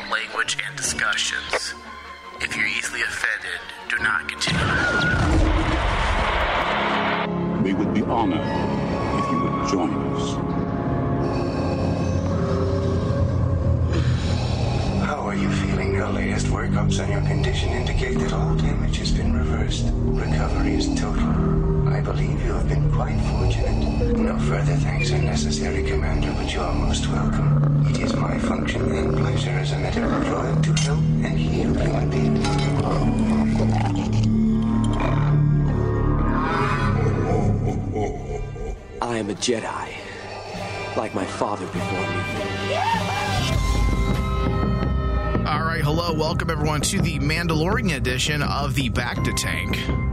adult language and discussions. If you're easily offended, do not continue. We would be honored if you would join us. How are you feeling? Your latest workups on your condition indicate that all damage has been reversed. Recovery is total. I believe you have been quite fortunate. No further thanks are necessary, Commander, but you are most welcome. It is my function and pleasure as a medical droid to help and heal human beings. I am a Jedi, like my father before me. All right, hello, welcome everyone to the Mandalorian edition of the Bacta Tank.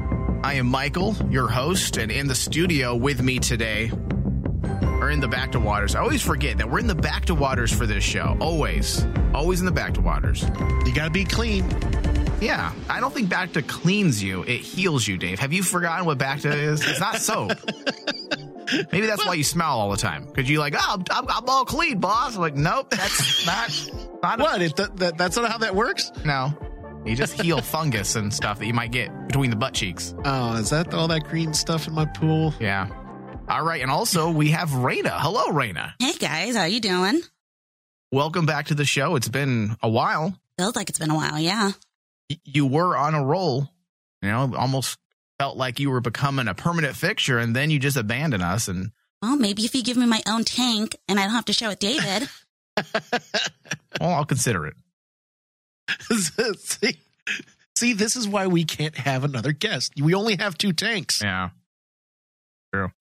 I am Michael, your host, and in the studio with me today, or in the Bacta Waters. I always forget that we're in the Bacta Waters for this show. Always, always in the Bacta Waters. You gotta be clean. Yeah, I don't think Bacta cleans you; it heals you. Dave, have you forgotten what Bacta is? It's not soap. Maybe that's why you smell all the time because you're like, oh, I'm, I'm, I'm all clean, boss. I'm like, nope, that's not. not What? It, that, that, that's not how that works? No. You just heal fungus and stuff that you might get between the butt cheeks. Oh, is that all that green stuff in my pool? Yeah. All right. And also, we have Raina. Hello, Raina. Hey guys, how you doing? Welcome back to the show. It's been a while. Feels like it's been a while, yeah. Y- You were on a roll, you know, almost felt like you were becoming a permanent fixture, and then you just abandoned us. And Well, maybe if you give me my own tank and I don't have to share with David. well, I'll consider it. see, see, this is why we can't have another guest. We only have two tanks. Yeah. True.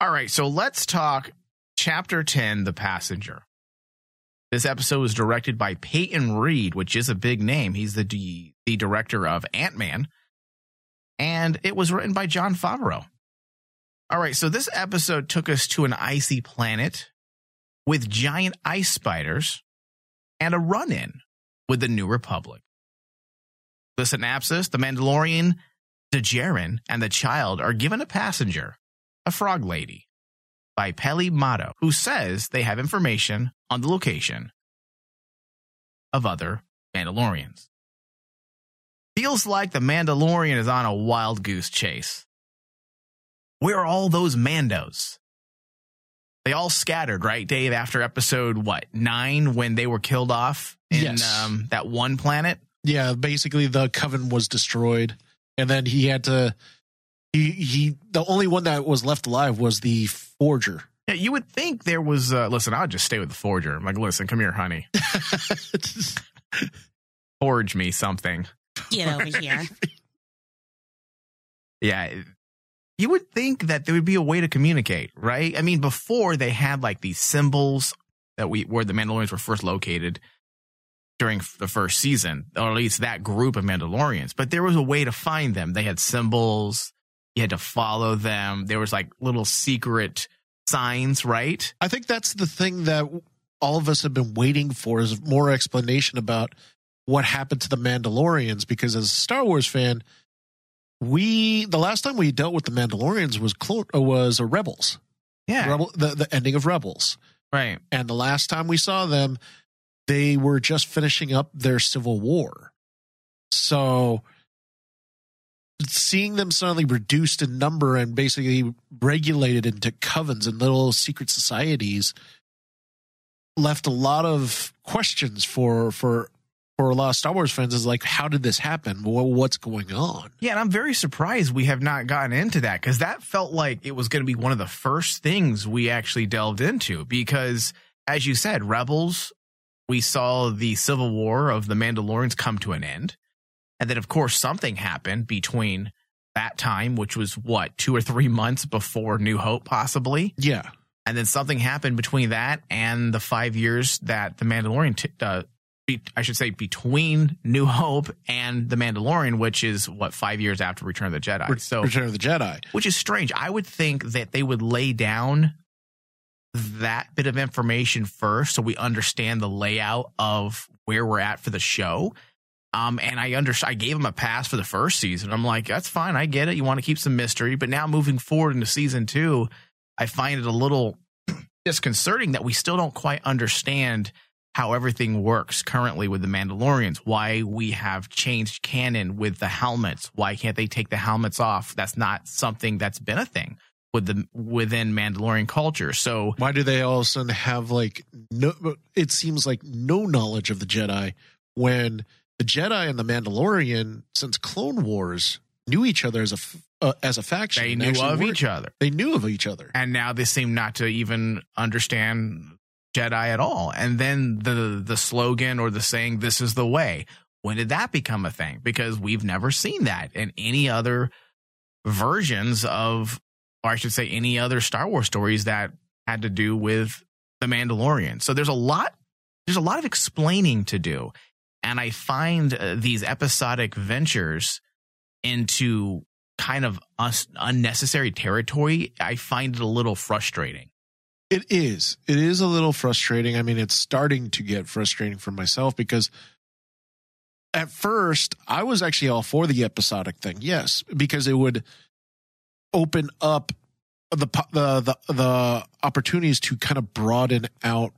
All right. So let's talk chapter 10 The Passenger. This episode was directed by Peyton Reed, which is a big name. He's the, D- the director of Ant Man. And it was written by Jon Favreau. All right. So this episode took us to an icy planet with giant ice spiders and a run in with the New Republic. The synopsis The Mandalorian, Djarin, and the child are given a passenger, a frog lady, by Peli Motto, who says they have information on the location of other Mandalorians. Feels like the Mandalorian is on a wild goose chase. Where are all those Mandos? They all scattered, right, Dave, after episode, what, nine, when they were killed off in Yes. um, that one planet? Yeah, basically the coven was destroyed, and then he had to. He he. The only one that was left alive was the forger. Yeah, you would think there was. Uh, listen, I'll just stay with the forger. I'm like, listen, come here, honey. Forge me something. Get over here. Yeah. You would think that there would be a way to communicate, right? I mean, before they had like these symbols that we where the Mandalorians were first located during the first season, or at least that group of Mandalorians. But there was a way to find them. They had symbols. You had to follow them. There was like little secret signs, right? I think that's the thing that all of us have been waiting for is more explanation about what happened to the Mandalorians. Because as a Star Wars fan, we the last time we dealt with the Mandalorians was uh, was a Rebels. Yeah. Rebel, the the ending of Rebels. Right. And the last time we saw them, they were just finishing up their civil war. So seeing them suddenly reduced in number and basically regulated into covens and little secret societies left a lot of questions for for for a lot of Star Wars fans is like how did this happen? What's going on? Yeah, and I'm very surprised we have not gotten into that because that felt like it was going to be one of the first things we actually delved into. Because, as you said, Rebels, we saw the civil war of the Mandalorians come to an end. And then, of course, something happened between that time, which was what, two or three months before New Hope, possibly. Yeah. And then something happened between that and the five years that the Mandalorian, t- uh, be, I should say, between New Hope and the Mandalorian, which is what five years after Return of the Jedi. Re- so, Return of the Jedi. which is strange. I would think that they would lay down that bit of information first, so we understand the layout of where we're at for the show. Um, and I under I gave him a pass for the first season. I'm like, that's fine. I get it. You want to keep some mystery, but now moving forward into season two, I find it a little disconcerting that we still don't quite understand how everything works currently with the Mandalorians, why we have changed canon with the helmets. Why can't they take the helmets off? That's not something that's been a thing with the within Mandalorian culture. So Why do they all of a sudden have like no? It seems like no knowledge of the Jedi when the Jedi and the Mandalorian, since Clone Wars, knew each other as a uh, as a faction. they knew of worked- each other. They knew of each other. and now they seem not to even understand Jedi at all. And then the the slogan or the saying "This is the way." When did that become a thing? Because we've never seen that in any other versions of, or I should say, any other Star Wars stories that had to do with the Mandalorian. So there's a lot. There's a lot of explaining to do, and I find uh, these episodic ventures into kind of us unnecessary territory. I find it a little frustrating. It is. It is a little frustrating. I mean, it's starting to get frustrating for myself because at first I was actually all for the episodic thing. Yes, because it would open up the the the, the opportunities to kind of broaden out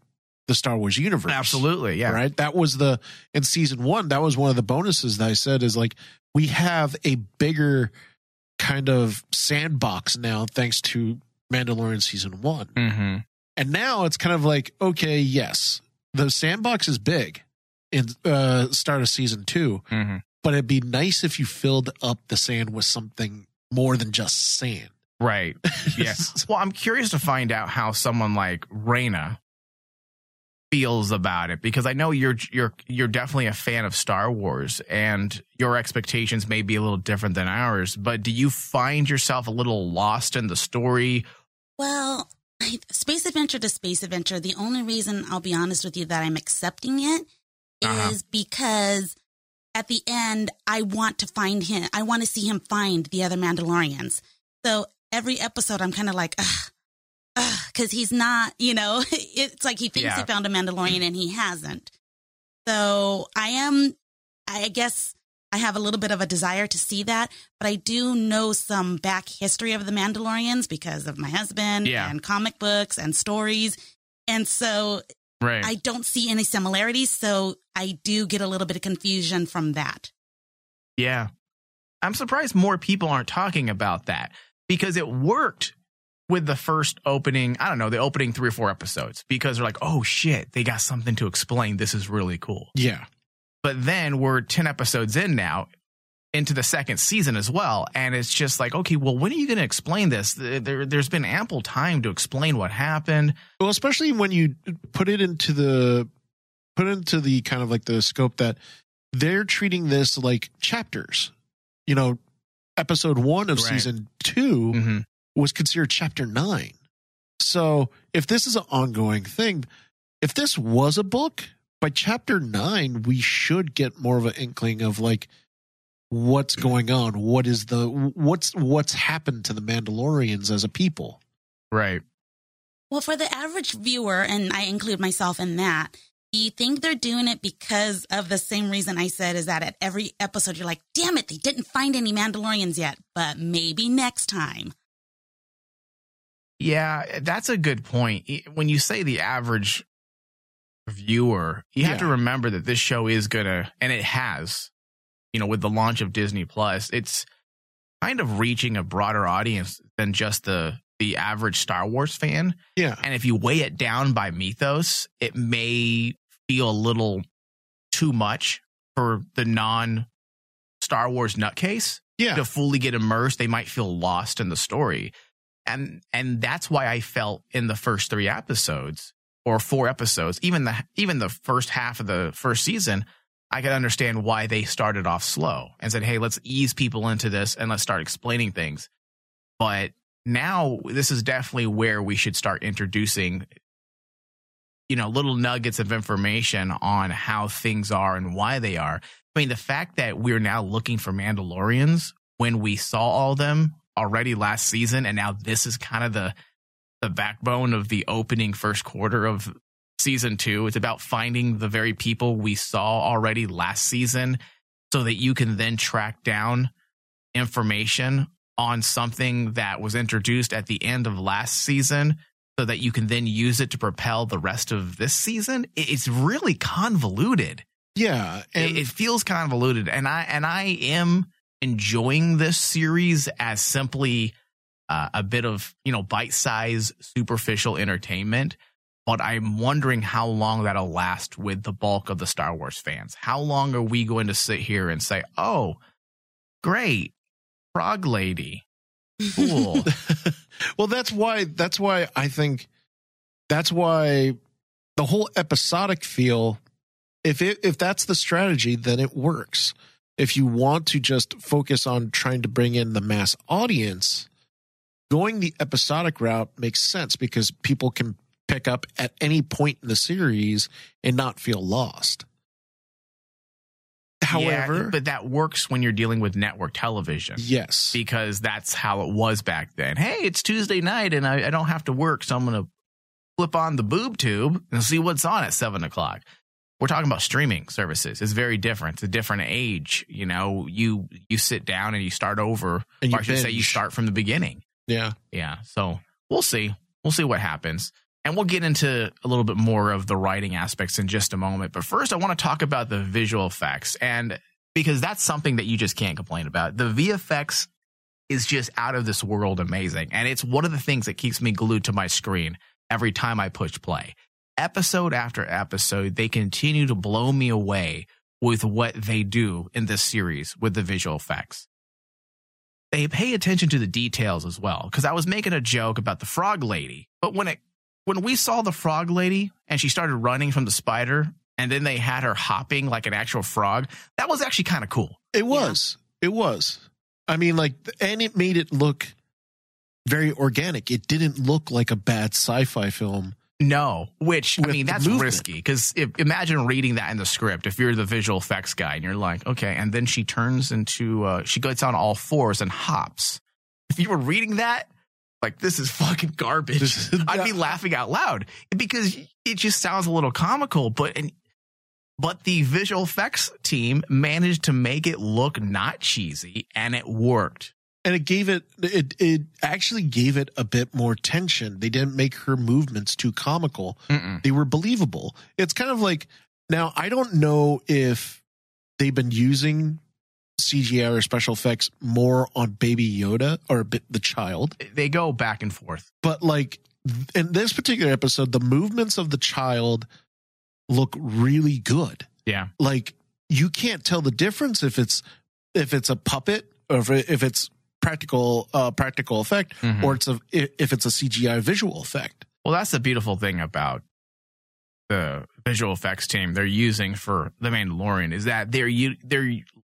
the Star Wars universe. Absolutely, yeah. Right. That was the in season one. That was one of the bonuses that I said is like we have a bigger kind of sandbox now thanks to Mandalorian season one. Mm-hmm. And now it's kind of like, okay, yes, the sandbox is big in uh start of season two, Mm-hmm. but it'd be nice if you filled up the sand with something more than just sand. Right. Yeah. well, I'm curious to find out how someone like Raina feels about it because I know you're you're you're definitely a fan of Star Wars and your expectations may be a little different than ours, but do you find yourself a little lost in the story? Well, space adventure to space adventure. The only reason I'll be honest with you that I'm accepting it is Uh-huh. because at the end, I want to find him. I want to see him find the other Mandalorians. So every episode, I'm kind of like, ugh, because he's not, you know, it's like he thinks Yeah. he found a Mandalorian and he hasn't. So I am, I guess I have a little bit of a desire to see that, but I do know some back history of the Mandalorians because of my husband Yeah. and comic books and stories. And so Right. I don't see any similarities. So I do get a little bit of confusion from that. Yeah. I'm surprised more people aren't talking about that because it worked with the first opening, I don't know, the opening three or four episodes because they're like, oh shit, they got something to explain. This is really cool. Yeah. But then we're 10 episodes in now into the second season as well. And it's just like, okay, well, when are you going to explain this? There, there's been ample time to explain what happened. Well, especially when you put it into the put into the kind of like the scope that they're treating this like chapters. You know, episode one of Right. season 2 Mm-hmm. was considered chapter nine. So if this is an ongoing thing, if this was a book, by chapter nine, we should get more of an inkling of like what's going on. What is the what's what's happened to the Mandalorians as a people? Right. Well, for the average viewer, and I include myself in that, do you think they're doing it because of the same reason I said is that at every episode you're like, damn it, they didn't find any Mandalorians yet, but maybe next time. Yeah, that's a good point. When you say the average viewer, you have to remember that this show is gonna, and it has, you know, with the launch of Disney Plus, it's kind of reaching a broader audience than just the the average Star Wars fan. Yeah. And if you weigh it down by mythos, it may feel a little too much for the non Star Wars nutcase Yeah. to fully get immersed. They might feel lost in the story. And and that's why I felt in the first three episodes or four episodes, even the even the first half of the first season, I could understand why they started off slow and said, "Hey, let's ease people into this and let's start explaining things." But now this is definitely where we should start introducing you know little nuggets of information on how things are and why they are i mean the fact that we're now looking for mandalorians when we saw all them already last season and now this is kind of the the backbone of the opening first quarter of season 2 it's about finding the very people we saw already last season so that you can then track down information on something that was introduced at the end of last season so that you can then use it to propel the rest of this season. It's really convoluted. Yeah, It, and it feels convoluted, and I and I am enjoying this series as simply uh, a bit of you know bite size superficial entertainment. But I'm wondering how long that'll last with the bulk of the Star Wars fans. How long are we going to sit here and say, "Oh, great, Frog Lady, cool"? well, that's why that's why I think that's why the whole episodic feel. If it, if that's the strategy, then it works. If you want to just focus on trying to bring in the mass audience, going the episodic route makes sense because people can pick up at any point in the series and not feel lost. However, Yeah, but that works when you're dealing with network television. yes, because that's how it was back then. Hey, it's Tuesday night and I, I don't have to work, so I'm going to flip on the boob tube and see what's on at seven o'clock. We're talking about streaming services. It's very different. It's a different age. You know, you you sit down and you start over. And or you I should say you start from the beginning. yeah, Yeah. So we'll see. We'll see what happens. And we'll get into a little bit more of the writing aspects in just a moment. But first, I want to talk about the visual effects. And because that's something that you just can't complain about. The VFX is just out of this world amazing. And it's one of the things that keeps me glued to my screen every time I push play. Episode after episode, they continue to blow me away with what they do in this series with the visual effects they pay attention to the details as well. Because I was making a joke about the frog lady, but when it when we saw the frog lady and she started running from the spider, and then they had her hopping like an actual frog, that was actually kind of cool. It was. It was. I mean, like, and it made it look very organic. It didn't look like a bad sci-fi film. No, which I mean that's movement. risky because imagine reading that in the script. If you're the visual effects guy and you're like, okay, and then she turns into uh, she gets on all fours and hops. If you were reading that, like this is fucking garbage. I'd be laughing out loud because it just sounds a little comical, but and but the visual effects team managed to make it look not cheesy and it worked. And it gave it, it, it actually gave it a bit more tension. They didn't make her movements too comical. Mm-mm. They were believable. It's kind of like, now I don't know if they've been using CGI or special effects more on Baby Yoda or the child. They go back and forth. but like in this particular episode, the movements of the child look really good. Yeah. Like you can't tell the difference if it's if it's a puppet or if, if it's practical uh practical effect Mhm. or it's a if it's a CGI visual effect. Well, that's the beautiful thing about the visual effects team they're using for the Mandalorian is that they're they're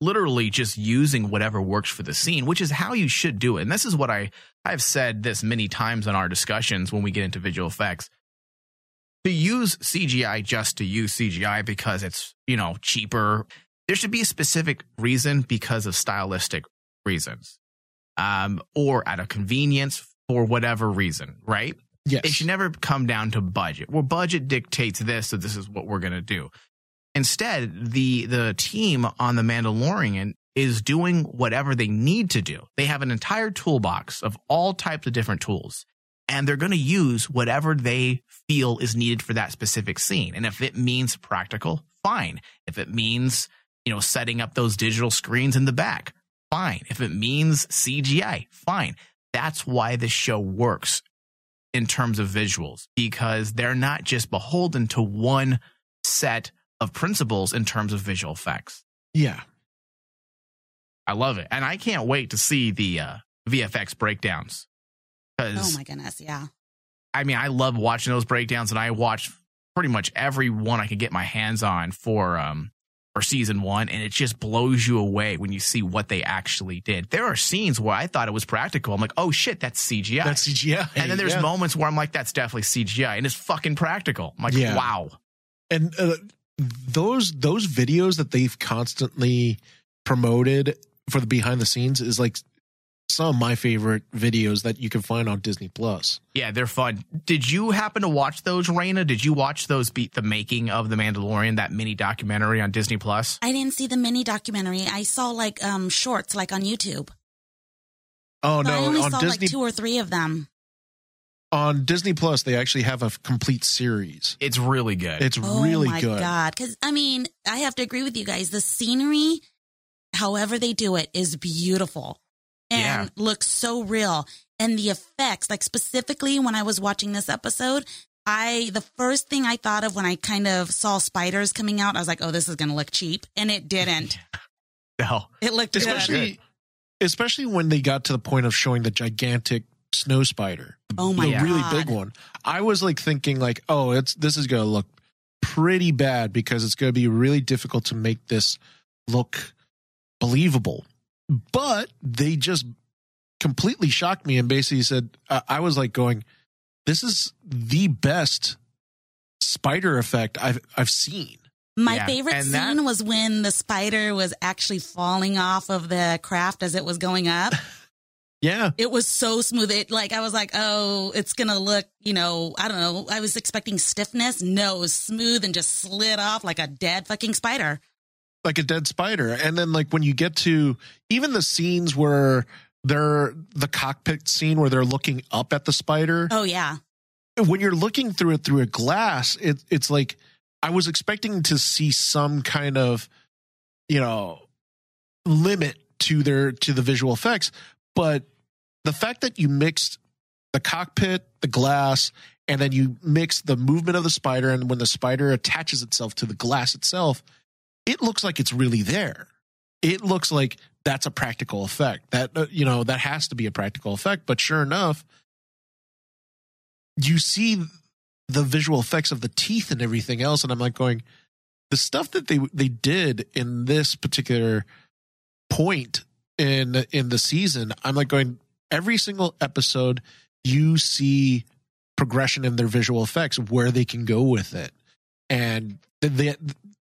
literally just using whatever works for the scene, which is how you should do it. And this is what I I've said this many times in our discussions when we get into visual effects. To use CGI just to use CGI because it's, you know, cheaper. There should be a specific reason because of stylistic reasons. Um, or out of convenience for whatever reason, right? Yes. it should never come down to budget. Well, budget dictates this, so this is what we're going to do. Instead, the the team on the Mandalorian is doing whatever they need to do. They have an entire toolbox of all types of different tools, and they're going to use whatever they feel is needed for that specific scene. And if it means practical, fine. If it means you know setting up those digital screens in the back, fine. If it means CGI, fine. That's why the show works in terms of visuals because they're not just beholden to one set of principles in terms of visual effects. yeah. I love it. And I can't wait to see the uh, VFX breakdowns. Oh my goodness, yeah. I mean, I love watching those breakdowns and I watch pretty much every one I could get my hands on for, um, for season one. And it just blows you away when you see what they actually did. There are scenes where I thought it was practical. I'm like, oh shit, that's CGI. That's CGI. and then there's yeah. moments where I'm like, that's definitely CGI. And it's fucking practical. I'm like, Yeah. wow. and uh, those those videos that they've constantly promoted for the behind the scenes is like some of my favorite videos that you can find on Disney Plus. Yeah, they're fun. Did you happen to watch those, Raina? Did you watch those beat the making of the Mandalorian, that mini documentary on Disney Plus? I didn't see the mini documentary. I saw like um shorts like on YouTube. Oh So I only on saw Disney like two or three of them. On Disney Plus, they actually have a complete series. It's really good. It's really good. Oh really my good. god! Because I mean, I have to agree with you guys. The scenery, however they do it, is beautiful and Yeah. looks so real. And the effects, like specifically when I was watching this episode, I the first thing I thought of when I kind of saw spiders coming out, I was like, "Oh, this is going to look cheap," and it didn't. no. It looked good. especially especially when they got to the point of showing the gigantic snow spider. Oh my the god! really big one. I was like thinking like oh it's this is gonna look pretty bad because it's gonna be really difficult to make this look believable. But they just completely shocked me and basically said uh, i was like going this is the best spider effect i've i've seen. My Yeah, favorite and scene that- was when the spider was actually falling off of the craft as it was going up. yeah It was so smooth. It like I was like, oh, it's gonna look, you know, I don't know. I was expecting stiffness. No, it was smooth and just slid off like a dead fucking spider. like a dead spider. And then like when you get to even the scenes where they're the cockpit scene where they're looking up at the spider, Oh yeah, when you're looking through it through a glass, it, it's like I was expecting to see some kind of, you know, limit to their to the visual effects, but the fact that you mixed the cockpit, the glass, and then you mix the movement of the spider, and when the spider attaches itself to the glass itself, it looks like it's really there. It looks like that's a practical effect. That uh, you know that has to be a practical effect. But sure enough, you see the visual effects of the teeth and everything else, and I'm like going, the stuff that they they did in this particular point in in the season, I'm like going every single episode you see progression in their visual effects where they can go with it. And they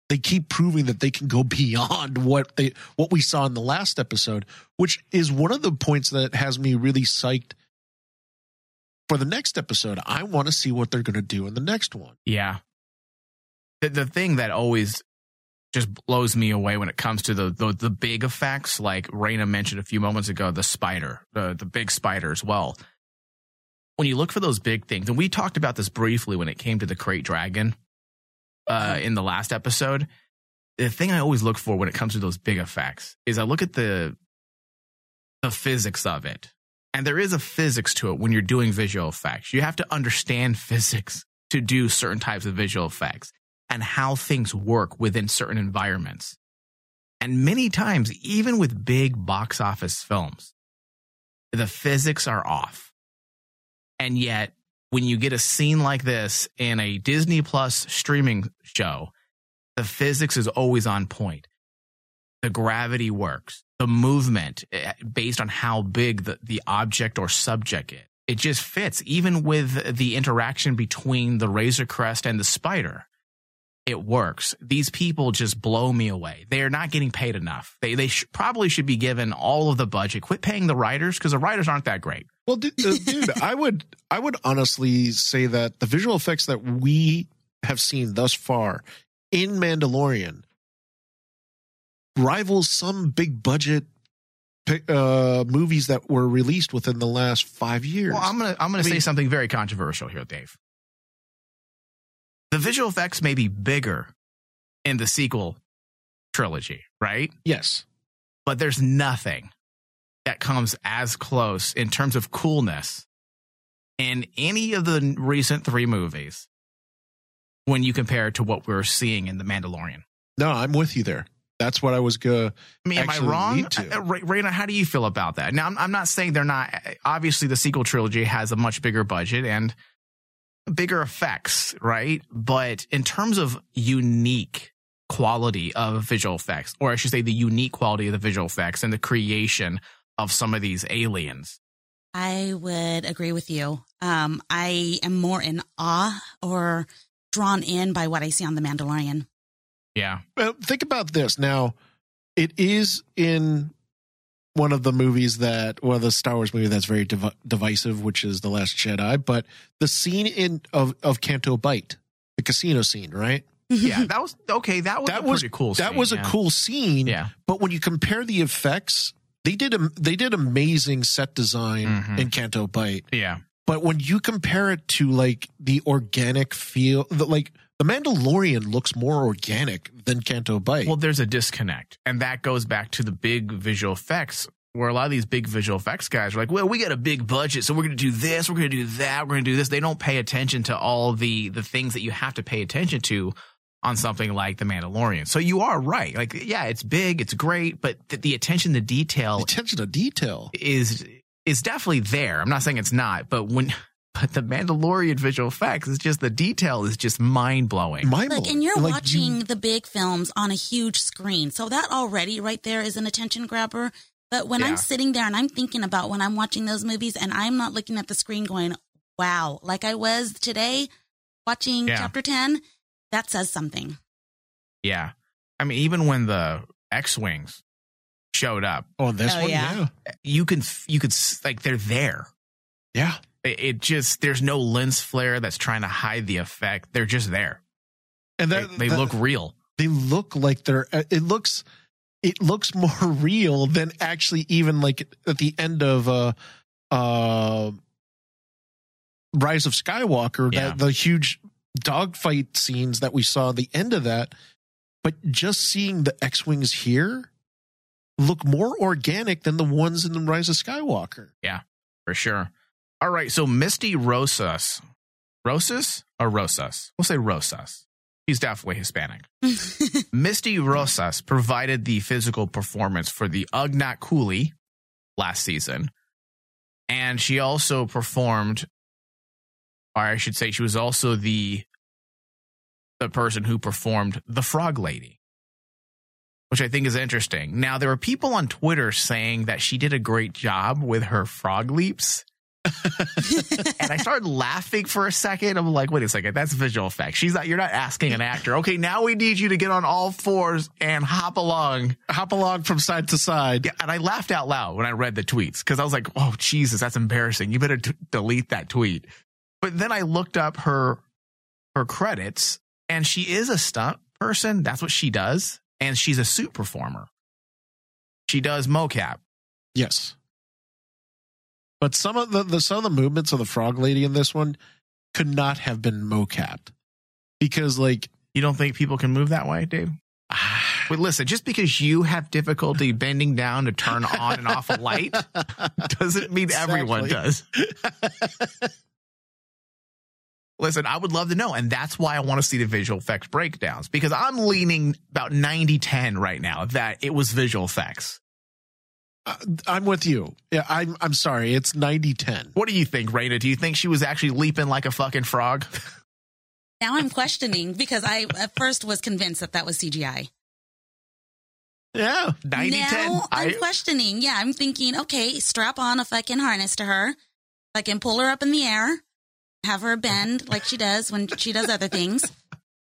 they keep proving that they can go beyond what they what we saw in the last episode which is one of the points that has me really psyched for the next episode. I want to see what they're going to do in the next one. Yeah. The, the thing that always just blows me away when it comes to the the, the big effects, like Raina mentioned a few moments ago, the spider, the the big spider as well. When you look for those big things, and we talked about this briefly when it came to the krayt dragon uh, in the last episode. The thing I always look for when it comes to those big effects is I look at the the physics of it. And there is a physics to it when you're doing visual effects. You have to understand physics to do certain types of visual effects and how things work within certain environments. And many times, even with big box office films, the physics are off. And yet, when you get a scene like this in a Disney Plus streaming show, the physics is always on point. The gravity works, the movement eh, based on how big the, the object or subject is. It just fits, even with the interaction between the Razor Crest and the spider it works. These people just blow me away. They are not getting paid enough. They they sh- probably should be given all of the budget. Quit paying the writers because the writers aren't that great. well dude, uh, dude i would i would honestly say that the visual effects that we have seen thus far in mandalorian rivals some big budget uh, movies that were released within the last five years. Well, I'm gonna I'm gonna I say mean- something very controversial here, Dave. The visual effects may be bigger in the sequel trilogy, right? yes, But there's nothing that comes as close in terms of coolness in any of the recent three movies when you compare it to what we're seeing in The Mandalorian. no, I'm with you there. That's what I was gonna. I mean, am I wrong? need. Uh, Raina, how do you feel about that? Now, I'm, I'm not saying they're not. Obviously, the sequel trilogy has a much bigger budget and bigger effects, right? But in terms of unique quality of visual effects, or I should say, the unique quality of the visual effects and the creation of some of these aliens, I would agree with you. Um, I am more in awe or drawn in by what I see on The Mandalorian. yeah, Well, think about this now. It is in one of the movies that one of the Star Wars movie that's very div- divisive, which is the Last Jedi. But the scene in of of Canto Bight, the casino scene, right? yeah, that was okay. That was That a was pretty cool. That scene, was a yeah. cool scene. Yeah, But when you compare the effects, they did a, they did amazing set design Mhm. in Canto Bight. yeah, But when you compare it to like the organic feel, the, like the Mandalorian looks more organic than Canto Bight. Well, there's a disconnect, and that goes back to the big visual effects. Where a lot of these big visual effects guys are like, well, we got a big budget, so we're going to do this, we're going to do that, we're going to do this. They don't pay attention to all the the things that you have to pay attention to on something like The Mandalorian. So you are right. Like, yeah, it's big, it's great, but the, the attention to detail the attention to detail is is definitely there. I'm not saying it's not, but when but the Mandalorian visual effects is just the detail is just mind blowing. mind Look, and you're Like, watching you- the big films on a huge screen. So that already right there is an attention grabber. But when Yeah. I'm sitting there and I'm thinking about when I'm watching those movies and I'm not looking at the screen going, wow, like I was today watching Yeah. chapter 10, that says something. Yeah, I mean, even when the X wings showed up, oh, this Oh, one, yeah. yeah, you can you could s- like they're there. yeah. It, just there's no lens flare that's trying to hide the effect. They're just there. And They, that, they that- look real. they look like they're. uh, It looks, it looks more real than actually even like at the end of uh, uh, Rise of Skywalker. Yeah. That the huge dogfight scenes that we saw at the end of that, but just seeing the X wings here look more organic than the ones in the Rise of Skywalker. Yeah, for sure. All right, so Misty Rosas, Rosas or Rosas? We'll say Rosas. He's definitely Hispanic. Misty Rosas provided the physical performance for the Ugnaught Kuiil last season, and she also performed, or I should say, she was also the the person who performed the Frog Lady, which I think is interesting. Now there were people on Twitter saying that she did a great job with her frog leaps. and I started laughing for a second. I'm like, wait a second, that's visual effects. She's not. You're not asking an actor. Okay, now we need you to get on all fours and hop along. Hop along from side to side. Yeah, and I laughed out loud when I read the tweets because I was like, oh Jesus, that's embarrassing. You better t- delete that tweet. But then I looked up her her credits, and she is a stunt person. That's what she does, and she's a suit performer. She does mocap. Yes. But some of the, the some of the movements of the frog lady in this one could not have been mocapped. Because like You don't think people can move that way, Dave? Ah. Wait, listen, just because you have difficulty bending down to turn on and off a light doesn't mean everyone does. Listen, I would love to know. And that's why I want to see the visual effects breakdowns because I'm leaning about 90 10 right now that it was visual effects. Uh, I'm with you. Yeah, I'm I'm sorry. It's 90-10. What do you think, Raina? Do you think she was actually leaping like a fucking frog? now I'm questioning because I at first was convinced that that was CGI. Yeah. 90 10? now I'm I, questioning. Yeah, I'm thinking, okay, strap on a fucking harness to her. I can pull her up in the air, have her bend like she does when she does other things.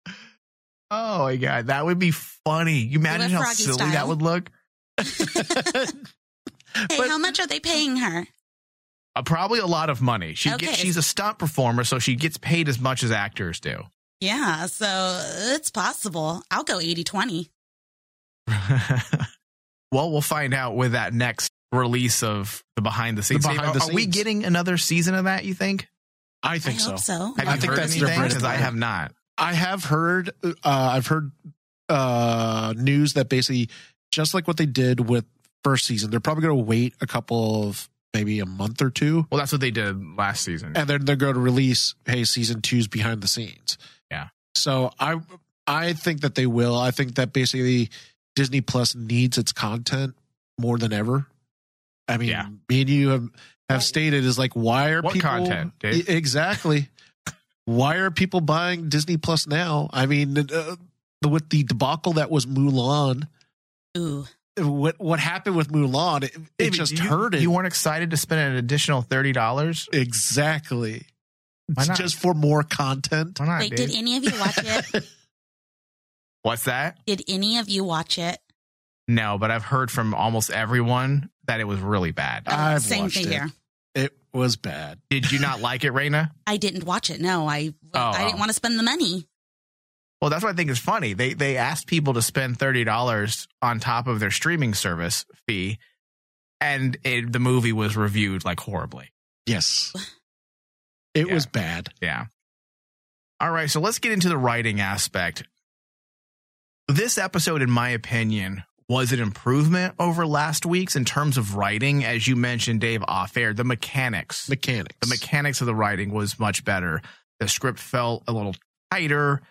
oh my God, that would be funny. You imagine how silly style. that would look? Hey, But- how much are they paying her? Uh, probably a lot of money. She Okay. gets, she's a stunt performer, so she gets paid as much as actors do. Yeah, so it's possible. I'll go 80 20. well, we'll find out with that next release of the behind the scenes. behind Dave, the are, are we scenes. getting another season of that? You think? I I think so. hope so. Have I you think heard that's anything? Because I have not. I have heard uh, I've heard uh news that basically just like what they did with first season, they're probably going to wait a couple of maybe a month or two Well, that's what they did last season. and then they're going to release hey season two's behind the scenes Yeah. so i i think that they will i think that basically disney plus needs its content more than ever i mean Yeah. me and you have have stated is like why are What people content, Dave? Exactly why are people buying disney plus now i mean uh, with the debacle that was mulan Ooh. what what happened with mulan it, it David, just you, hurt it You weren't excited to spend an additional thirty dollars? exactly Why not? just for more content Why not, Wait, Dave? did any of you watch it? What's that? Did any of you watch it? No, but I've heard from almost everyone that it was really bad. I've Same watched thing it. here. It was bad. Did you not like it, Raina? I didn't watch it. No, I Oh, I didn't oh. want to spend the money. Well, that's what I think is funny. They they asked people to spend thirty dollars on top of their streaming service fee, and it, the movie was reviewed like horribly. Yes. It Yeah. was bad. Yeah. All right, so let's get into the writing aspect. This episode, in my opinion, was an improvement over last week's in terms of writing. As you mentioned, Dave, off air, the mechanics. Mechanics. the mechanics of the writing was much better. The script felt a little tighter.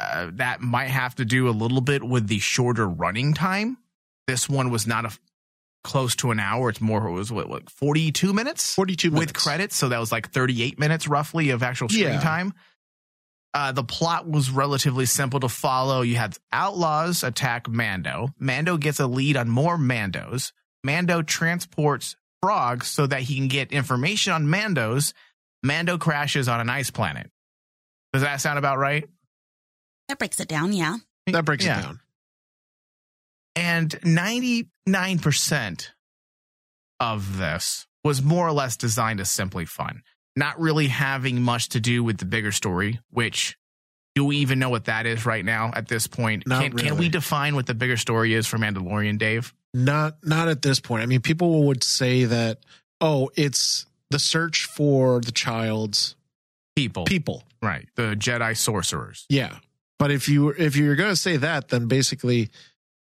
Uh, that might have to do a little bit with the shorter running time. This one was not a close to an hour. It's more. It was what, what forty two minutes 42 minutes. with credits, so that was like thirty eight minutes roughly of actual screen Yeah. time. Uh, the plot was relatively simple to follow. You had outlaws attack Mando. Mando gets a lead on more Mandos. Mando transports frogs so that he can get information on Mandos. Mando crashes on an ice planet. Does that sound about right? That breaks it down, yeah. That breaks Yeah. it down. And 99% of this was more or less designed as simply fun, not really having much to do with the bigger story, which do we even know what that is right now at this point? Not can, can we define what the bigger story is for Mandalorian, Dave? Not not at this point. I mean, people would say that, oh, it's the search for the child's People. people. Right. The Jedi sorcerers. Yeah. But if you if you're going to say that, then basically,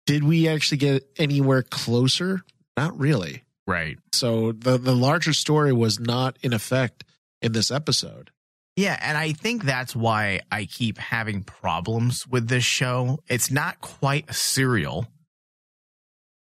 did we actually get anywhere closer? Not really. Right. So the the larger story was not in effect in this episode. Yeah, and I think that's why I keep having problems with this show. It's not quite a serial.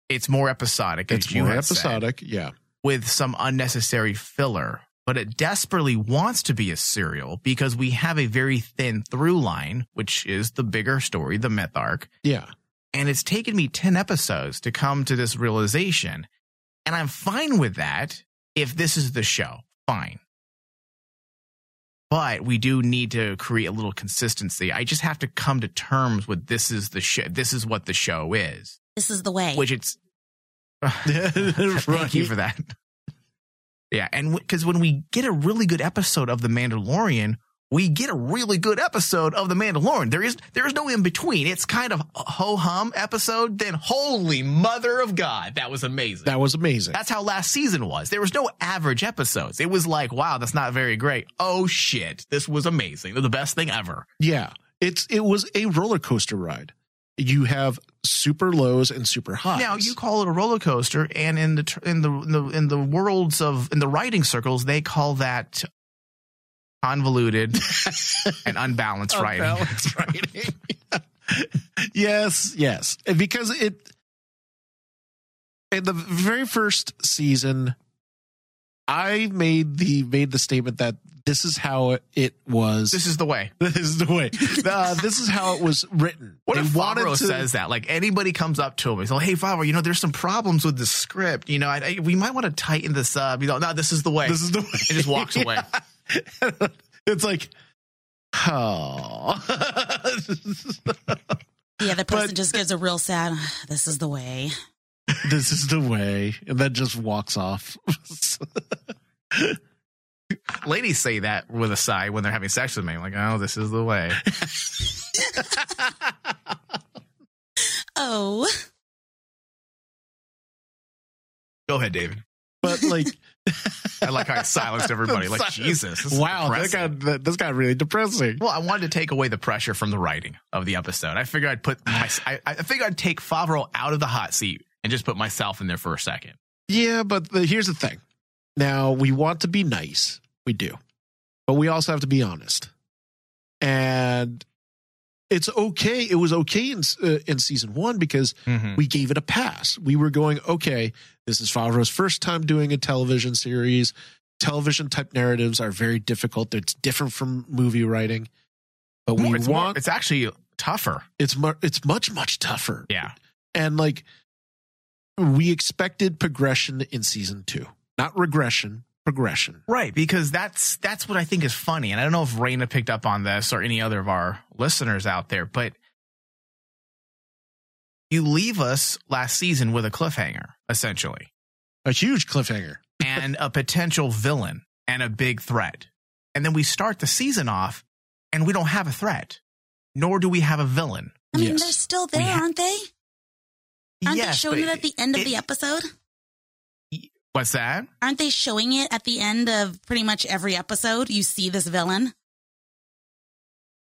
It's more episodic. It's as you more had said. episodic. Yeah. with some unnecessary filler, but it desperately wants to be a serial because we have a very thin through line, which is the bigger story, the myth arc. Yeah. And it's taken me 10 episodes to come to this realization. And I'm fine with that if this is the show. Fine. But we do need to create a little consistency. I just have to come to terms with this is the show. This is what the show is, This is the way. which it's Thank you for that. Yeah, and because when we get a really good episode of The Mandalorian, we get a really good episode of The Mandalorian. There is there is no in between. It's kind of ho hum episode, then holy mother of God, that was amazing. That was amazing. That's how last season was. There was no average episodes. It was like, wow, that's not very great. Oh shit, this was amazing. The best thing ever. Yeah, it's it was a roller coaster ride. You have super lows and super highs. Now you call it a roller coaster, and in the in the in the in the worlds of in the writing circles, they call that convoluted and unbalanced writing. Unbalanced writing. yes, yes, because it in the very first season, I made the made the statement that this is how it was. This is the way. this is the way. Uh, this is how it was written. What They if wanted Favreau to- says that? Like anybody comes up to him, he's like, "Hey, Favreau, you know, there's some problems with the script. You know, I, I, we might want to tighten this up. You know, no, this is the way." This is the way. and just walks away. it's like, oh. Yeah, the person but- just gives a real sad, this is the way. this is the way, and then just walks off. Ladies say that with a sigh when they're having sex with me. Like, oh, this is the way. Oh, Go ahead, David. but like, I like how I silenced everybody. Like, Jesus, this wow, that got that, this got really depressing. Well, I wanted to take away the pressure from the writing of the episode. I figured I'd put my, I, I figured I'd take Favreau out of the hot seat and just put myself in there for a second. Yeah, but the, here's the thing. Now we want to be nice, we do, but we also have to be honest. And it's okay. It was okay in uh, in season one because we gave it a pass. We were going, okay, this is Favreau's first time doing a television series. Television type narratives are very difficult. It's different from movie writing, but we More- it's, more- want it's actually tougher. it's mu- it's much much tougher. Yeah. And like we expected progression in season two, not regression, progression. Right, because that's that's what I think is funny, and I don't know if Raina picked up on this or any other of our listeners out there, but you leave us last season with a cliffhanger, essentially, A huge cliffhanger. and a potential villain and a big threat, and then we start the season off, and we don't have a threat, nor do we have a villain. I mean, Yes. they're still there, ha- aren't they? Aren't yes, they showing it at the end of it- the episode? What's that? Aren't they showing it at the end of pretty much every episode? You see this villain.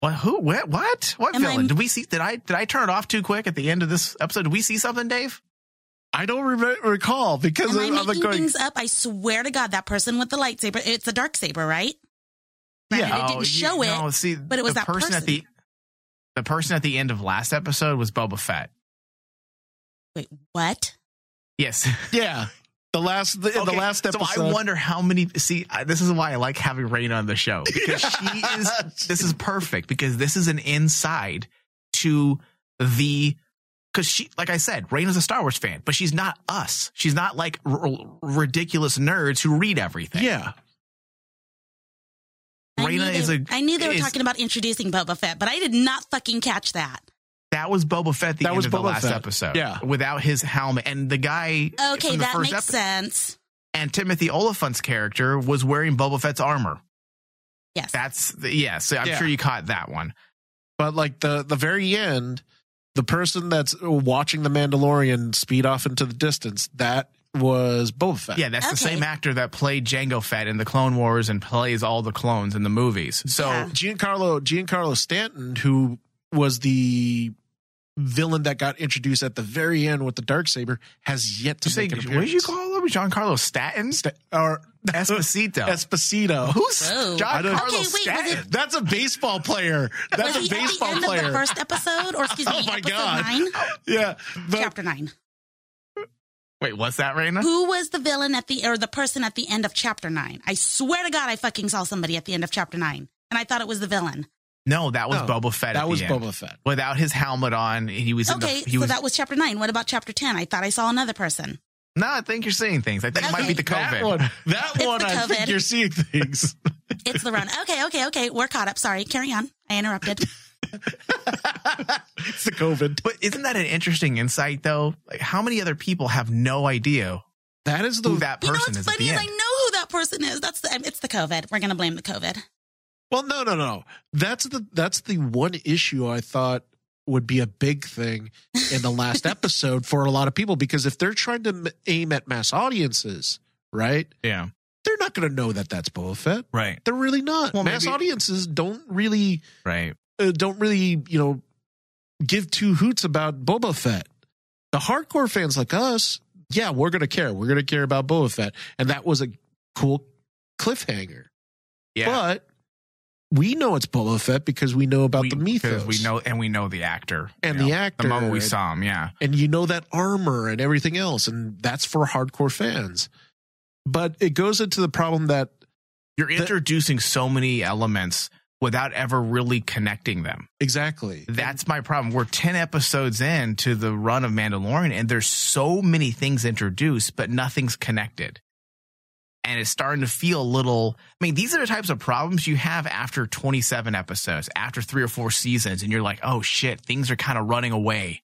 What? Who? What? What? What Am I- villain? Did we see? Did I? Did I turn it off too quick at the end of this episode? Did we see something, Dave? I don't re- recall because Am I I'm like making going. things up? I swear to God, that person with the lightsaber, it's a dark saber, right? Granted, Yeah. Oh, it Oh, didn't you- show it. No, see, but it was the that person, at the the person at the end of last episode was Boba Fett. Wait, what? Yes. Yeah, the last the, the last episode. So I wonder how many. See, I- this is why I like having Rain on the show because she is. This is perfect because this is an inside to the. Because she, like I said, Rain is a Star Wars fan, but she's not us. She's not like r- r- ridiculous nerds who read everything. yeah, I knew Raina they- is a. I knew they were is- talking about introducing Boba Fett, but I did not fucking catch that. That was Boba Fett. The That end was of the last Fett. episode. Yeah. without his helmet, and the guy. Okay, from the that first makes epi- sense. And Timothy Olyphant's character was wearing Boba Fett's armor. Yes. That's the, yes. I'm Yeah. sure you caught that one. but like the the very end, the person that's watching the Mandalorian speed off into the distance, that was Boba Fett. Yeah, that's the same actor that played Jango Fett in the Clone Wars and plays all the clones in the movies. So Yeah. Giancarlo Giancarlo Stanton, who was the villain that got introduced at the very end with the dark saber, has yet to you say, make an what appearance. did you call him? Giancarlo Staten? Sta- or Esposito. Esposito? Who's Whoa. I don't- Okay, wait, was Staten? it- That's a baseball player. That's was a he at baseball the end player. of the first episode, or excuse oh me, Oh my episode God. nine, yeah, but chapter nine? Wait, what's that, Raina? Who was the villain at the or the person at the end of chapter nine? I swear to God, I fucking saw somebody at the end of chapter nine, and I thought it was the villain. No, that was No, Boba Fett. that at was the end. Boba Fett. Without his helmet on, he was in Okay, the. He so was, that was chapter nine. What about chapter ten? I thought I saw another person. no, I think you're seeing things. I think it might be the That COVID. one, that It's one the I think you're seeing things. It's the run. Okay, okay, okay. We're caught up. Sorry, carry on. I interrupted. it's the COVID. But isn't that an interesting insight, though? Like, how many other people have no idea That is the who that person you know person what's is at funny the is end? I know who that person is. That's the it's the COVID. We're gonna blame the COVID. Well, no, no, no. That's the that's the one issue I thought would be a big thing in the last episode for a lot of people because if they're trying to aim at mass audiences, right? Yeah, They're not going to know that that's Boba Fett. right, They're really not. Well, mass maybe- audiences don't really right. uh, don't really, you know, give two hoots about Boba Fett. The hardcore fans like us, yeah, we're going to care. We're going to care about Boba Fett. And that was a cool cliffhanger. Yeah. But we know it's Boba Fett because we know about We- the mythos. we know and we know the actor. And the know, actor, the moment we and- saw him yeah. And you know that armor and everything else. And that's for hardcore fans. But it goes into the problem that you're introducing so many elements without ever really connecting them. Exactly. That's my problem. We're 10 episodes in to the run of mandalorian and there's so many things introduced but nothing's connected and it's starting to feel a little i mean these are the types of problems you have after 27 episodes after three or four seasons and you're like oh shit things are kind of running away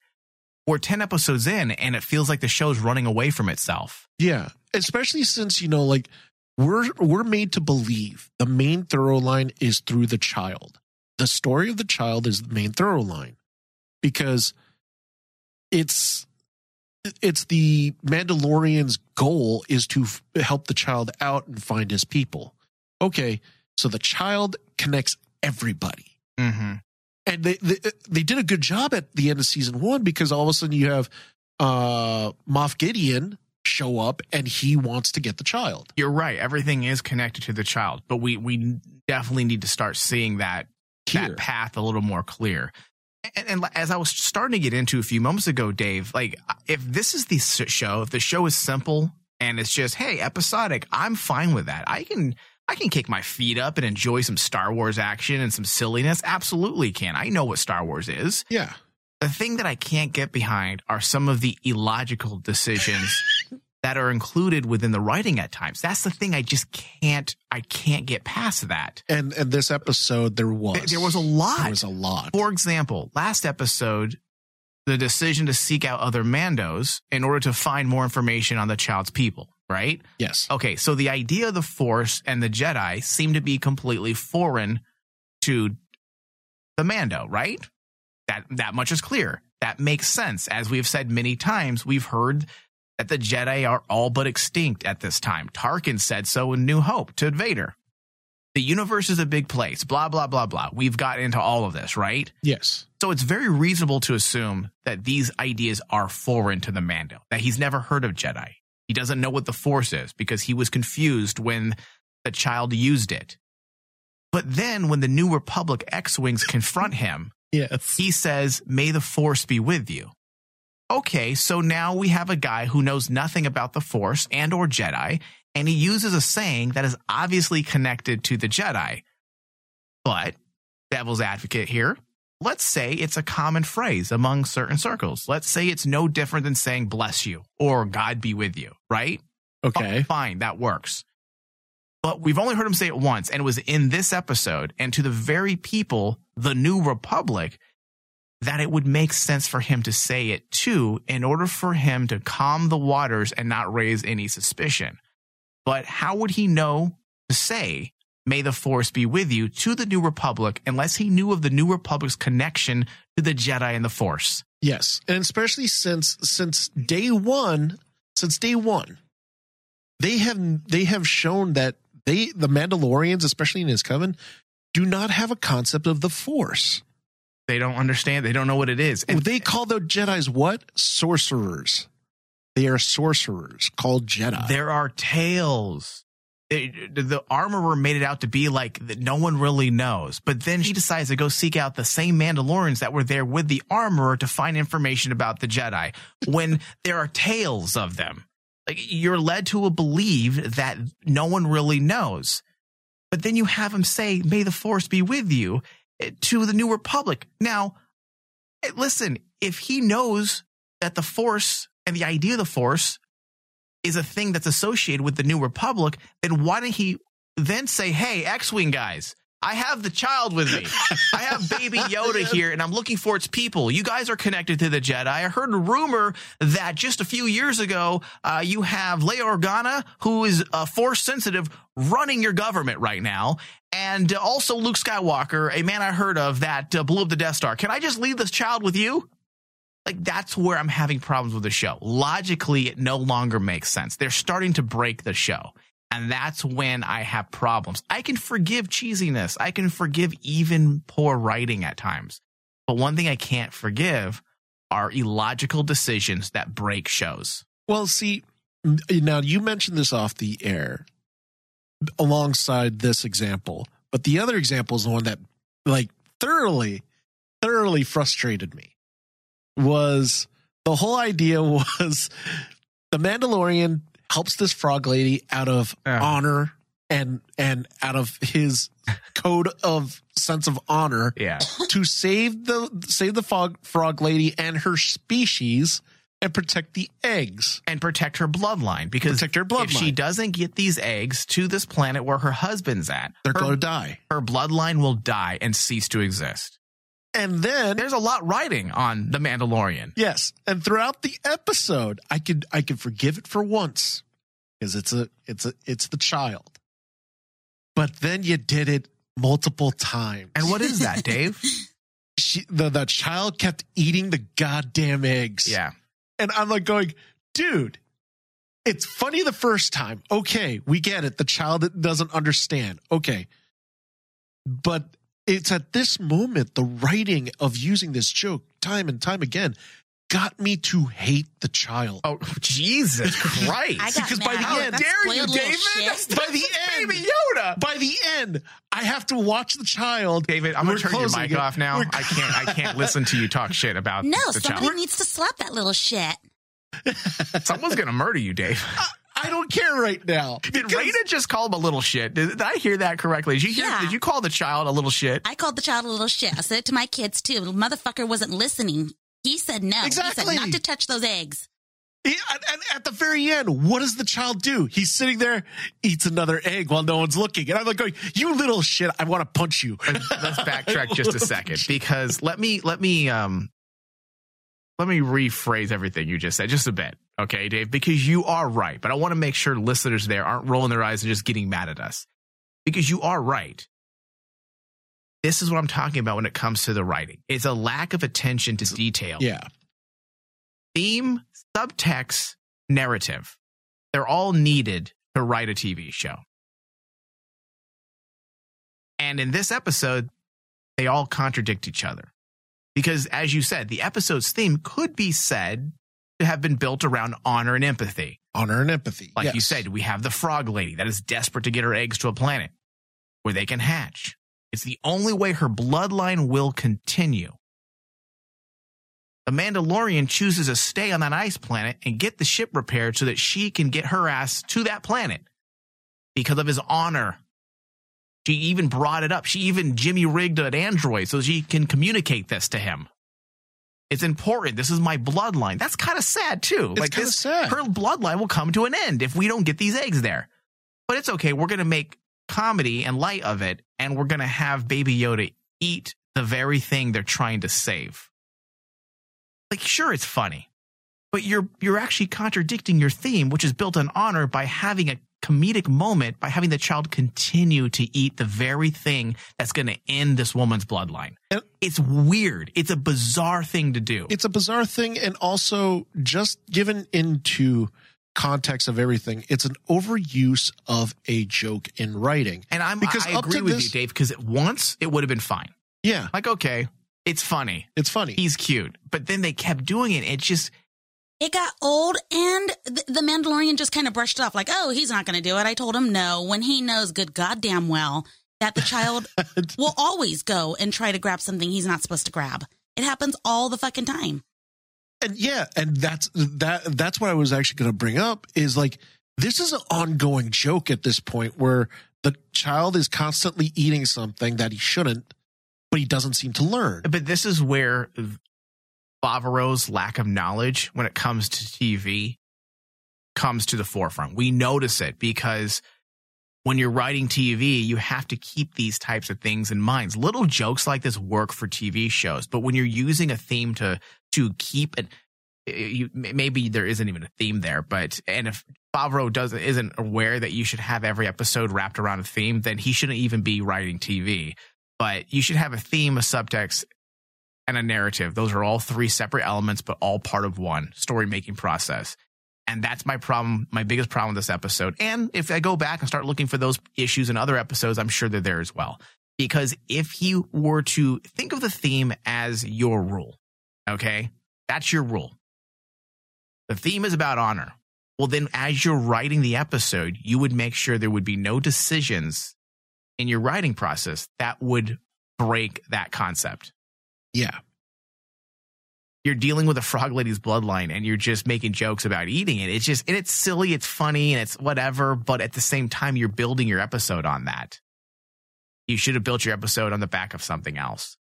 we're 10 episodes in and it feels like the show's running away from itself Yeah, especially since you know, like we're we're made to believe the main thorough line is through the child. The story of the child is the main thorough line because it's it's the Mandalorian's goal is to f- help the child out and find his people. Okay, so the child connects everybody mm-hmm. and they, they they did a good job at the end of season one because all of a sudden you have uh Moff Gideon show up and he wants to get the child. you're right everything is connected to the child but we we definitely need to start seeing that Here. that path a little more clear. And, and as I was starting to get into a few moments ago, Dave, like if this is the show, if the show is simple and it's just hey episodic, I'm fine with that. I can I can kick my feet up and enjoy some Star Wars action and some silliness. Absolutely can. I know what Star Wars is. Yeah. The thing that I can't get behind are some of the illogical decisions that are included within the writing at times. That's the thing I just can't I can't get past that. And and this episode there was There was a lot. There was a lot. For example, last episode, the decision to seek out other Mandos in order to find more information on the child's people, right? yes. Okay, so the idea of the Force and the Jedi seem to be completely foreign to the Mando, right? That that much is clear. That makes sense. As we've said many times, we've heard that the Jedi are all but extinct at this time. Tarkin said so in New Hope to Vader. The universe is a big place, blah, blah, blah, blah. We've got into all of this, right? Yes. So it's very reasonable to assume that these ideas are foreign to the Mando, that he's never heard of Jedi. He doesn't know what the Force is because he was confused when the child used it. But then when the New Republic X Wings confront him, Yes. he says, May the Force be with you. Okay, so now we have a guy who knows nothing about the Force and or Jedi, and he uses a saying that is obviously connected to the Jedi. But, devil's advocate here, let's say it's a common phrase among certain circles. Let's say it's no different than saying bless you or God be with you, right? Okay. Fine, that works. But we've only heard him say it once, and it was in this episode, and to the very people, the New Republic, that it would make sense for him to say it too in order for him to calm the waters and not raise any suspicion. But how would he know to say, May the Force be with you to the New Republic unless he knew of the New Republic's connection to the Jedi and the Force? Yes, and especially since since day one, since day one, they have they have shown that they the Mandalorians, especially in his coven, do not have a concept of the Force. They don't understand. They don't know what it is. And they call the Jedi's what? Sorcerers. They are sorcerers called Jedi. There are tales. It- the armorer made it out to be like that no one really knows. But then he decides to go seek out the same Mandalorians that were there with the armorer to find information about the Jedi when there are tales of them. Like you're led to believe that no one really knows. But then you have him say, May the force be with you to the New Republic. Now, eh, listen, if he knows that the force and the idea of the force is a thing that's associated with the New Republic, then why didn't he then say, Hey, X Wing guys, I have the child with me. I have baby Yoda here and I'm looking for its people. You guys are connected to the Jedi. I heard a rumor that just a few years ago, uh, you have Leia Organa, who is uh, force sensitive, running your government right now. And also Luke Skywalker, a man I heard of that uh, blew up the Death Star. Can I just leave this child with you? like that's where I'm having problems with the show. Logically, it no longer makes sense. They're starting to break the show. And that's when I have problems. I can forgive cheesiness. I can forgive even poor writing at times. But one thing I can't forgive are illogical decisions that break shows. Well, see, now you mentioned this off the air alongside this example, but the other example is the one that like thoroughly, thoroughly frustrated me. Was the whole idea was the Mandalorian helps this frog lady out of honor and and out of his code of sense of honor Yeah. to save the save the frog frog lady and her species and protect the eggs. And protect her bloodline because Protect her if she doesn't get these eggs to this planet where her husband's at, They're going to die. her bloodline will die and cease to exist. And then There's a lot riding on the Mandalorian. yes, and throughout the episode, I could I could forgive it for once because it's a it's a it's the child. But then you did it multiple times. And what is that, Dave? she, the the child kept eating the goddamn eggs. yeah. And I'm like going, dude, it's funny the first time. Okay, we get it. The child that doesn't understand. Okay. But it's at this moment, the writing of using this joke time and time again got me to hate the child. Oh, Jesus Christ. I got Because mad. by the I end- dare you, David? shit. By the end, Baby Yoda. by the end, I have to watch the child. David, I'm gonna turn your mic it. off now. We're- I can't I can't listen to you talk shit about No, the somebody child. needs to slap that little shit. Someone's gonna murder you, Dave. I don't care right now. Did Because- Raina just call him a little shit? Did, did I hear that correctly? Did you hear Yeah. did you call the child a little shit? I called the child a little shit. I said it to my kids too. The motherfucker wasn't listening. He said no. He Exactly. said not to touch those eggs. He, and, and at the very end, what does the child do? He's sitting there, eats another egg while no one's looking. And I'm like going, you little shit, I want to punch you. Let's backtrack just a second because let me let me um let me rephrase everything you just said just a bit, okay, Dave? Because you are right, but I want to make sure listeners there aren't rolling their eyes and just getting mad at us. Because you are right. This is what I'm talking about when it comes to the writing. It's a lack of attention to detail. Yeah. Theme, subtext, narrative. They're all needed to write a TV show. And in this episode, they all contradict each other. Because as you said, the episode's theme could be said to have been built around honor and empathy. Honor and empathy. Like you said, we have the frog lady that is desperate to get her eggs to a planet where they can hatch. It's the only way her bloodline will continue. The Mandalorian chooses to stay on that ice planet and get the ship repaired so that she can get her ass to that planet because of his honor. She even brought it up. She even Jimmy rigged an android so she can communicate this to him. It's important. This is my bloodline. That's kind of sad too. It's like this, sad. her bloodline will come to an end if we don't get these eggs there. But it's okay. We're gonna make comedy and light of it, and we're gonna have Baby Yoda eat the very thing they're trying to save. Like, sure, it's funny, but you're you're actually contradicting your theme, which is built on honor, by having a comedic moment by having the child continue to eat the very thing that's going to end this woman's bloodline. And- It's weird. It's a bizarre thing to do. It's a bizarre thing, and also just given into context of everything, it's an overuse of a joke in writing. and I'm because I agree with this- you, Dave, because at once it would have been fine. Yeah, Like, okay, it's funny. it's funny. He's cute. But then they kept doing it. It just It got old, and the, the Mandalorian just kind of brushed it off, like, "Oh, he's not going to do it." I told him no, when he knows good goddamn well that the child will always go and try to grab something he's not supposed to grab. It happens all the fucking time. And yeah, and that's that. That's what I was actually going to bring up. Is like this is an ongoing joke at this point where the child is constantly eating something that he shouldn't, but he doesn't seem to learn. But this is where Favreau's lack of knowledge when it comes to TV comes to the forefront. We notice it because when you're writing TV, you have to keep these types of things in mind. Little jokes like this work for TV shows, but when you're using a theme to to keep it, eh, eh, you, maybe there isn't even a theme there. But and if Favreau doesn't isn't aware that you should have every episode wrapped around a theme, then he shouldn't even be writing TV. But you should have a theme, a subtext, and a narrative. Those are all three separate elements, but all part of one story making process. And that's my problem, my biggest problem with this episode. And if I go back and start looking for those issues in other episodes, I'm sure they're there as well. Because if you were to think of the theme as your rule, okay, that's your rule. The theme is about honor. Well, then as you're writing the episode, you would make sure there would be no decisions in your writing process that would break that concept Yeah, you're dealing with a frog lady's bloodline and you're just making jokes about eating it. It's just, and it's silly, it's funny, and it's whatever. But at the same time, you're building your episode on that. You should have built your episode on the back of something else.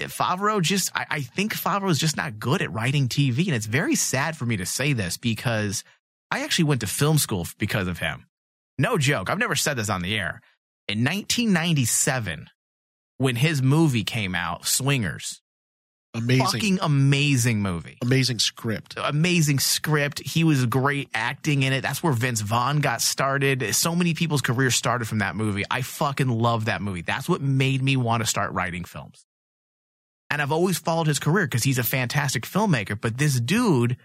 Favreau just, I, I think Favreau is just not good at writing TV. And it's very sad for me to say this because I actually went to film school because of him. No joke. I've never said this on the air. In 1997, when his movie came out, Swingers, amazing, fucking amazing movie amazing script. amazing script. He was great acting in it. That's where Vince Vaughn got started. So many people's careers started from that movie. I fucking love that movie. That's what made me want to start writing films. And I've always followed his career because he's a fantastic filmmaker. But this dude,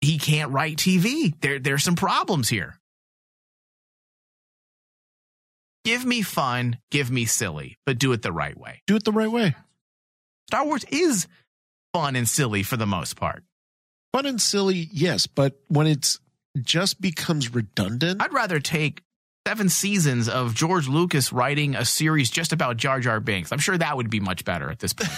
he can't write TV. There, there's some problems here. Give me fun, give me silly, but do it the right way. Do it the right way. Star Wars is fun and silly for the most part. Fun and silly, yes, but when it's just becomes redundant, I'd rather take seven seasons of George Lucas writing a series just about Jar Jar Binks. I'm sure that would be much better at this point.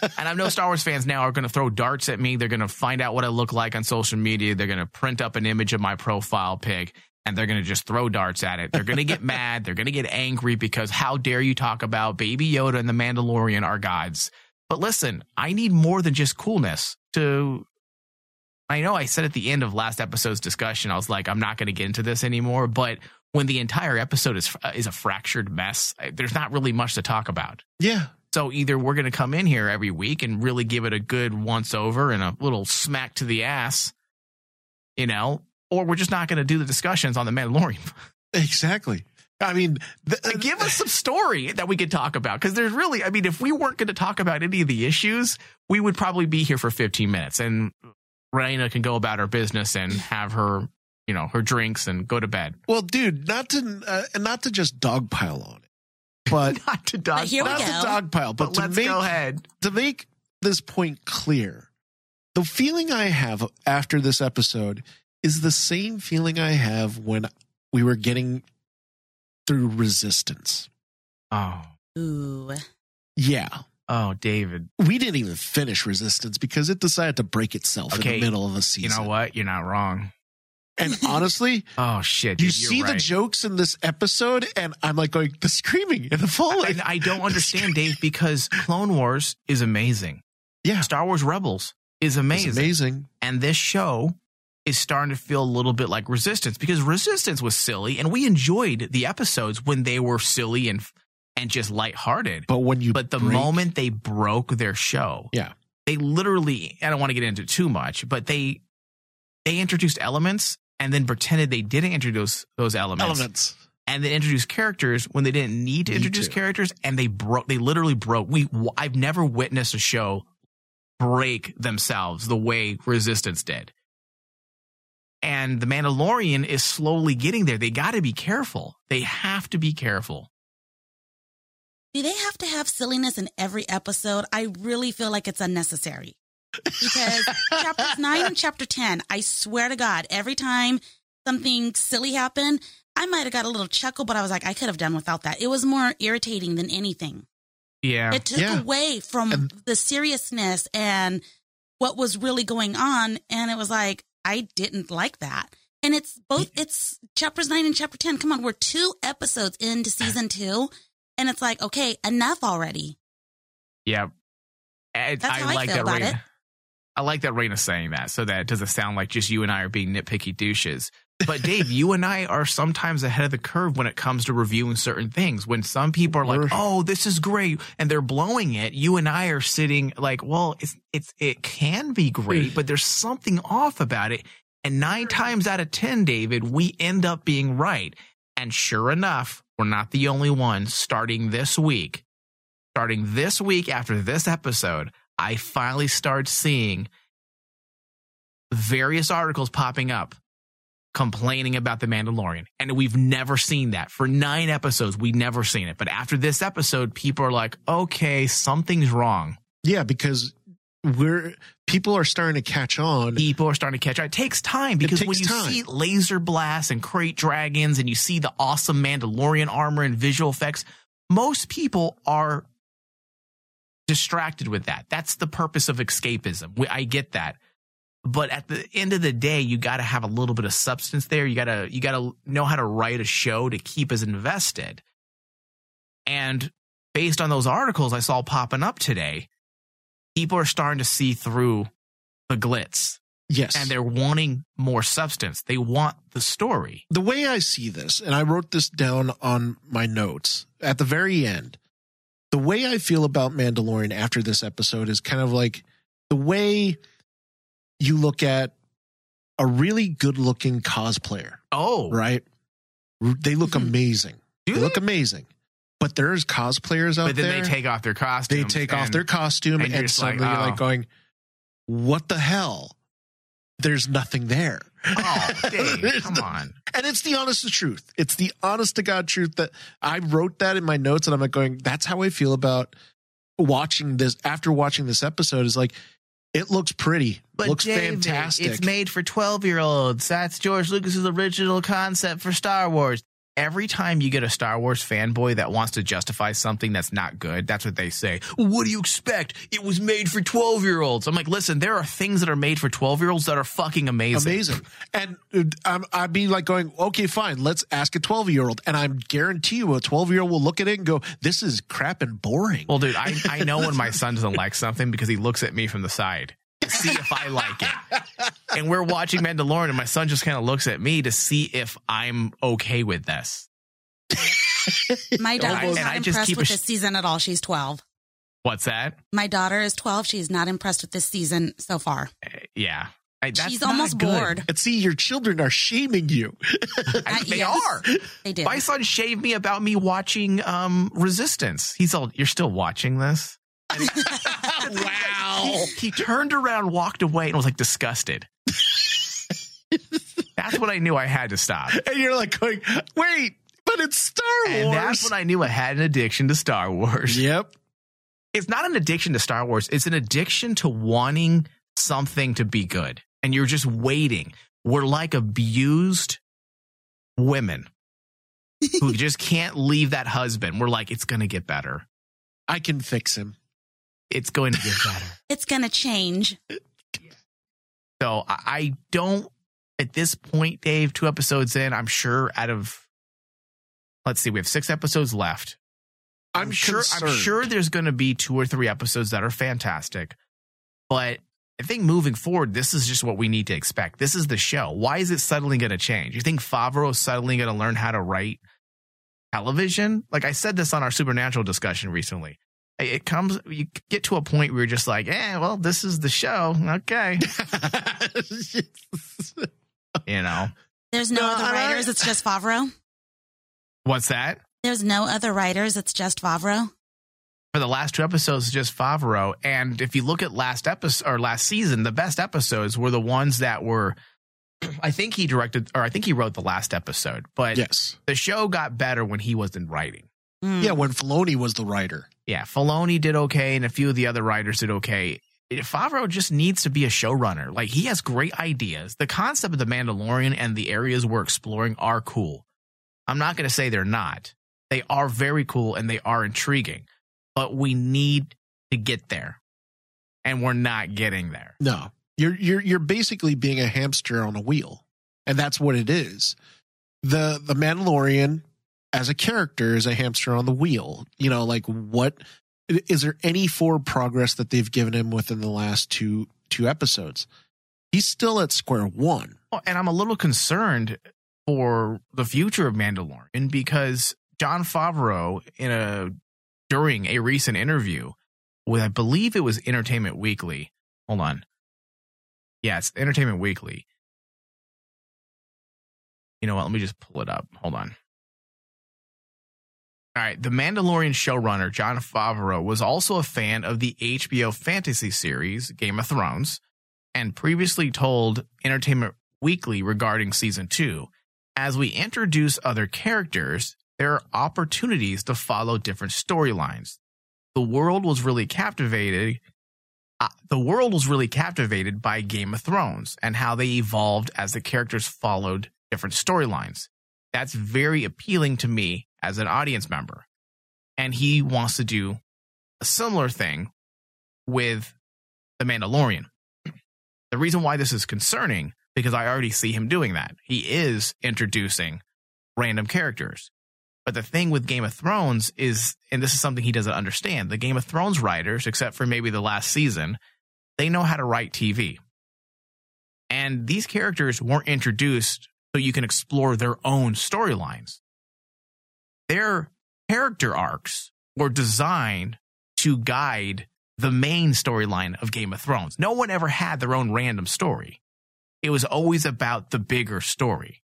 and I know Star Wars fans now are going to throw darts at me. They're going to find out what I look like on social media. They're going to print up an image of my profile pic and they're going to just throw darts at it. They're going to get mad. They're going to get angry because how dare you talk about Baby Yoda and the Mandalorian are gods. But listen, I need more than just coolness to I know I said at the end of last episode's discussion, I was like, I'm not going to get into this anymore. But when the entire episode is uh, is a fractured mess, there's not really much to talk about. yeah, So either we're going to come in here every week and really give it a good once over and a little smack to the ass, you know, or we're just not going to do the discussions on the Mandalorian. exactly. I mean, give us some story that we could talk about because there's really, I mean, if we weren't going to talk about any of the issues, we would probably be here for 15 minutes. And Raina can go about her business and have her, you know, her drinks and go to bed. Well, dude, not to uh, not to just dogpile on it, but Not to dog. But here not go. to dogpile, but, but to let's make go ahead. to make this point clear, the feeling I have after this episode is the same feeling I have when we were getting through resistance. Oh, Ooh. Yeah. oh, David. We didn't even finish resistance because it decided to break itself Okay, in the middle of a season. You know what? You're not wrong. And honestly, Oh shit! you dude, you're see the jokes in this episode, and I'm like going, the screaming and the falling. And I don't understand, Dave, because Clone Wars is amazing. Yeah. Star Wars Rebels is It's amazing. amazing. And this show is starting to feel a little bit like Resistance because Resistance was silly and we enjoyed the episodes when they were silly and and just lighthearted. But when you But the break- moment they broke their show, Yeah. they literally I don't want to get into too much, but they they introduced elements and then pretended they didn't introduce those elements, elements. and then introduced characters when they didn't need to Need introduce to. characters and they broke they literally broke we I've never witnessed a show break themselves the way Resistance did. And the Mandalorian is slowly getting there. They got to be careful. They have to be careful. Do they have to have silliness in every episode? I really feel like it's unnecessary. Because chapters 9 and chapter 10, I swear to God, every time something silly happened, I might have got a little chuckle, but I was like, I could have done without that. It was more irritating than anything. Yeah. It took Yeah. away from And- the seriousness and what was really going on. And it was like, I didn't like that. And it's both, it's chapters nine and chapter 10. Come on, we're two episodes into season two. And it's like, okay, enough already. Yeah. I, That's how I like feel that about Raina. it. I like that Raina saying that so that it doesn't sound like just you and I are being nitpicky douches. But Dave, you and I are sometimes ahead of the curve when it comes to reviewing certain things. When some people are like, "Oh, this is great," and they're blowing it, you and I are sitting like, "Well, it's it's it can be great, but there's something off about it." And nine times out of ten, David, we end up being right. And sure enough, we're not the only ones. Starting this week, starting this week after this episode, I finally start seeing various articles popping up complaining about the Mandalorian. And we've never seen that. For nine episodes, we've never seen it. But after this episode, people are like, okay, something's wrong. Yeah, because we're people are starting to catch on. People are starting to catch on. It takes time because when you time. see laser blasts and krayt dragons and you see the awesome Mandalorian armor and visual effects, most people are distracted with that. That's the purpose of escapism. We- I get that. But at the end of the day, you got to have a little bit of substance there. You got to you got to know how to write a show to keep us invested. And based on those articles I saw popping up today, people are starting to see through the glitz yes, and they're wanting more substance. They want the story. the way I see this, and I wrote this down on my notes at the very end. The way I feel about Mandalorian after this episode is kind of like the way you look at a really good looking cosplayer, Oh, right? They look Mhm. amazing. Do they, they? look amazing. But there's cosplayers out there. but then there. they take off their costume. they take off their costume and and, just like, suddenly you're oh. like going, "What the hell?" There's nothing there. Oh, Dave, come no- on. And it's the honest to truth. It's the honest to God truth that I wrote that in my notes, and I'm like going, "That's how I feel about watching this." After watching this episode, is like, it looks pretty, But looks fantastic. It's made for 12 year olds. That's George Lucas's original concept for Star Wars. Every time you get a Star Wars fanboy that wants to justify something that's not good, that's what they say. What do you expect? It was made for 12 year olds. I'm like, listen, there are things that are made for 12 year olds that are fucking amazing. Amazing. And uh, I'm, I'd be like going, okay, fine, let's ask a 12 year old. And I guarantee you a 12 year old will look at it and go, this is crap and boring. Well, dude, I, I know when my son doesn't like something because he looks at me from the side to see if I like it. And we're watching Mandalorian, and my son just kind of looks at me to see if I'm okay with this. My daughter is not I impressed with sh- this season at all. She's 12. What's that? My daughter is 12. She's not impressed with this season so far. Yeah. I, that's She's almost good. bored. And see, your children are shaming you. I, Uh, they yes. are. They do. My son shaved me about me watching um Resistance. He's all, you're still watching this? wow. He turned around, walked away, and was like disgusted. that's when I knew I had to stop. And you're like going, wait, but it's Star Wars. And that's when I knew I had an addiction to Star Wars. Yep. It's not an addiction to Star Wars, it's an addiction to wanting something to be good. And you're just waiting. We're like abused women who just can't leave that husband. We're like, it's going to get better. I can fix him. It's going to get better. It's going to change. So I I don't, at this point, Dave, two episodes in, I'm sure out of, let's see, we have six episodes left. I'm, sure. I'm sure there's going to be two or three episodes that are fantastic, but I think moving forward, this is just what we need to expect. This is the show. Why is it suddenly going to change? You think Favreau is suddenly going to learn how to write television? Like I said this on our Supernatural discussion recently. It comes, you get to a point where you're just like, eh, well, this is the show. Okay. you know, There's no, No, other and I- writers. It's just Favreau. what's that? There's no other writers. It's just Favreau. for the last two episodes just Favreau. And if you look at last episode or last season, the best episodes were the ones that were. I think he directed, or I think he wrote the last episode, but yes. the show got better when he wasn't writing. Mm. Yeah, when Filoni was the writer. Yeah, Filoni did okay, and a few of the other writers did okay. Favreau just needs to be a showrunner. Like he has great ideas. The concept of the Mandalorian and the areas we're exploring are cool. I'm not going to say they're not. They are very cool and they are intriguing, but we need to get there, and we're not getting there. No. You're you're you're basically being a hamster on a wheel. And that's what it is. The the Mandalorian as a character is a hamster on the wheel. You know, like what is there any forward progress that they've given him within the last two two episodes? He's still at square one. Well, and I'm a little concerned for the future of Mandalorian because Jon Favreau, in a during a recent interview with, I believe it was Entertainment Weekly. Hold on. Yeah, it's Entertainment Weekly. You know what? Let me just pull it up. Hold on. All right. The Mandalorian showrunner, Jon Favreau, was also a fan of the HBO fantasy series Game of Thrones and previously told Entertainment Weekly regarding season two. As we introduce other characters, there are opportunities to follow different storylines. The world was really captivated. Uh, the world was really captivated by Game of Thrones and how they evolved as the characters followed different storylines. That's very appealing to me as an audience member. And he wants to do a similar thing with The Mandalorian. The reason why this is concerning because I already see him doing that. He is introducing random characters. But the thing with Game of Thrones is, and this is something he doesn't understand, the Game of Thrones writers, except for maybe the last season, they know how to write TV. And these characters weren't introduced so you can explore their own storylines. Their character arcs were designed to guide the main storyline of Game of Thrones. No one ever had their own random story. It was always about the bigger story.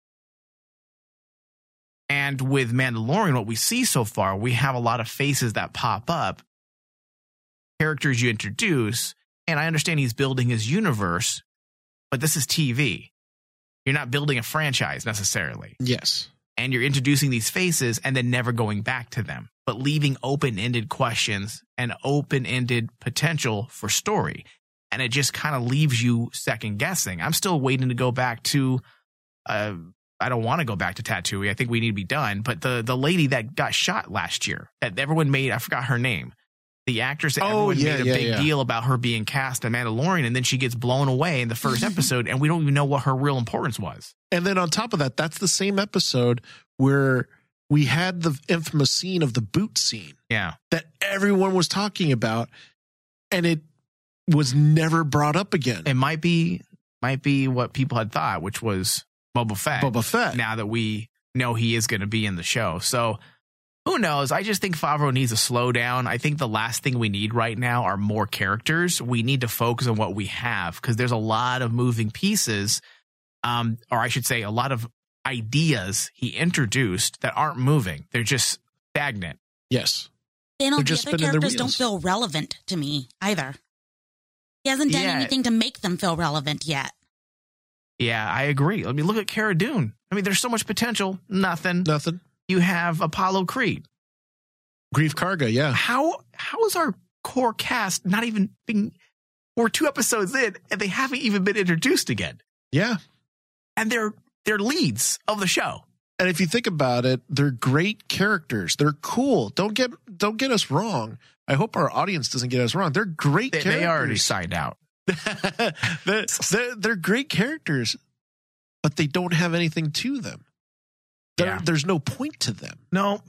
And with Mandalorian, what we see so far, we have a lot of faces that pop up, characters you introduce. And I understand he's building his universe, but this is TV. You're not building a franchise necessarily. Yes. And you're introducing these faces and then never going back to them, but leaving open ended questions and open ended potential for story. And it just kind of leaves you second guessing. I'm still waiting to go back to, uh, I don't want to go back to Tatooine. I think we need to be done. But the the lady that got shot last year, that everyone made, I forgot her name. The actress that Oh, everyone yeah, made a yeah, big yeah. deal about her being cast in Mandalorian, and then she gets blown away in the first episode, and we don't even know what her real importance was. And then on top of that, that's the same episode where we had the infamous scene of the boot scene Yeah. that everyone was talking about, and it was never brought up again. it might be might be what people had thought, which was Boba Fett. Boba Fett. Now that we know he is going to be in the show, so who knows? I just think Favreau needs to slow down. I think the last thing we need right now are more characters. We need to focus on what we have because there's a lot of moving pieces, um, or I should say, a lot of ideas he introduced that aren't moving. They're just stagnant. Yes. They don't. They're The other characters don't feel relevant to me either. He hasn't done Yeah. anything to make them feel relevant yet. Yeah, I agree. I mean, look at Cara Dune. I mean, there's so much potential. Nothing. Nothing. You have Apollo Creed. Greef Karga, yeah. How how is our core cast not even being? We're two episodes in, and they haven't even been introduced again. Yeah. And they're they're leads of the show. And if you think about it, they're great characters. They're cool. Don't get don't get us wrong. I hope our audience doesn't get us wrong. They're great They, characters. they already signed out. they're, they're, they're great characters, but they don't have anything to them. There- Yeah. There's no point to them. No.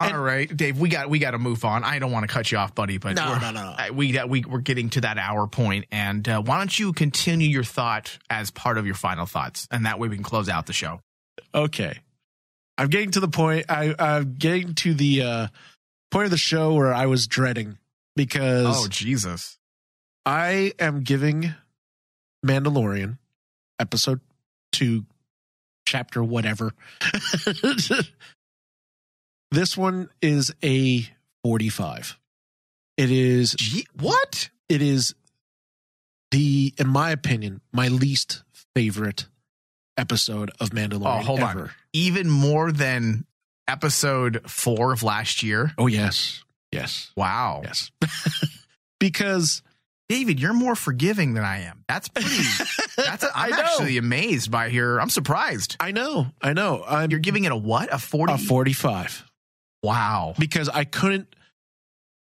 All And- right, Dave. We got we got to move on. I don't want to cut you off, buddy, but No, we're, no, no. we got we we're getting to that hour point, and uh, why don't you continue your thought as part of your final thoughts, and that way we can close out the show. Okay. I'm getting to the point. I, I'm getting to the uh, point of the show where I was dreading because Oh Jesus! I am giving Mandalorian episode two, chapter whatever. this one is a 45. It is, Gee, what? it is the, in my opinion, my least favorite episode of Mandalorian. Oh, hold on. Even more than episode four of last year. Oh, yes. Yes. Wow, Yes. because David, you're more forgiving than I am. That's pretty. That's. A, I I'm actually amazed by your. I'm surprised. I know, I know. I'm You're giving it a what? A forty? a 45 wow. because I couldn't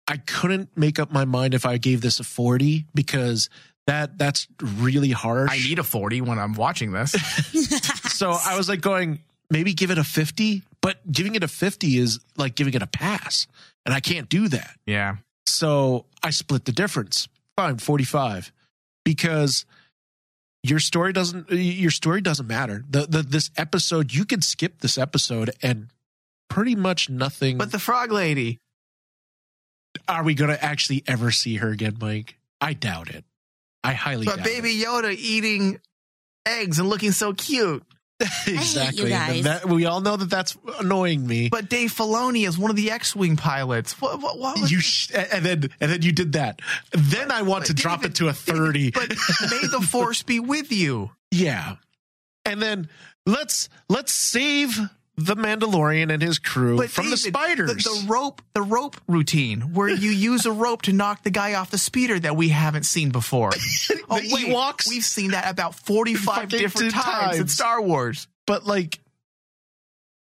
I couldn't make up my mind if I gave this a 40 because that that's really harsh. I need a forty when I'm watching this. so I was like going maybe give it a 50, but giving it a 50 is like giving it a pass and I can't do that. yeah. So I split the difference. Fine, 45 because your story doesn't your story doesn't matter. The, the this episode you can skip this episode and pretty much nothing But the frog lady. are we going to actually ever see her again, Mike? I doubt it. I highly But baby Yoda eating eggs and looking so cute. exactly. And that, we all know that that's annoying me. But Dave Filoni is one of the X-wing pilots. What? What? what was you sh- and then and then you did that. Then I want to But drop David- it to a thirty. But may the force be with you. yeah, and then let's let's save the Mandalorian and his crew But from the spiders. The, the rope, the rope routine, where you use a rope to knock the guy off the speeder that we haven't seen before. oh wait, Ewoks? we've seen that about forty-five different two times in. Star Wars. but like,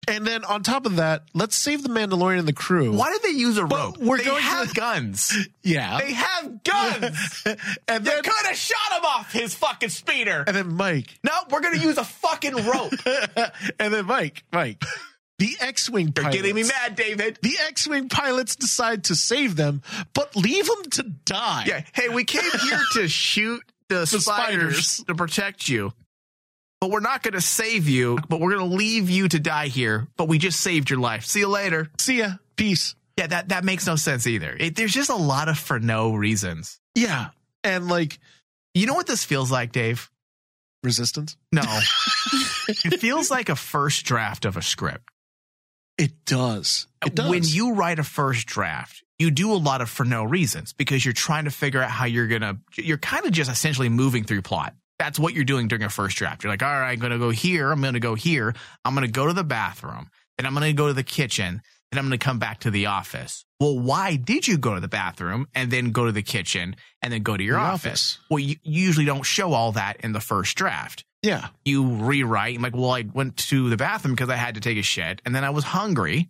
and then on top of that, let's save the Mandalorian and the crew. Why did they use a But rope? we're they going to- have guns. Yeah, They have guns. and they could have shot him off his fucking speeder. and then Mike. No, we're gonna use a fucking rope. and then Mike, Mike, the X-wing pilots. You're getting me mad, David. The X-wing pilots decide to save them, but leave them to die. Yeah. Hey, we came here to shoot the, spiders, spiders. to protect you. But we're not going to save you, but we're going to leave you to die here. But we just saved your life. See you later. See ya. Peace. Yeah, that, that makes no sense either. It, there's just a lot of for no reasons. Yeah. And like You know what this feels like, Dave? resistance. No. it feels like a first draft of a script. It does. It does. When you write a first draft, you do a lot of for no reasons because you're trying to figure out how you're going to, you're kind of just essentially moving through plot. That's what you're doing during a first draft. You're like, all right, I'm going to go here. I'm going to go here. I'm going to go to the bathroom. Then I'm going to go to the kitchen. Then I'm going to come back to the office. Well, why did you go to the bathroom and then go to the kitchen and then go to your The office? office. Well, you, you usually don't show all that in the first draft yeah. you rewrite. I'm like, well, I went to the bathroom because I had to take a shit, and then I was hungry,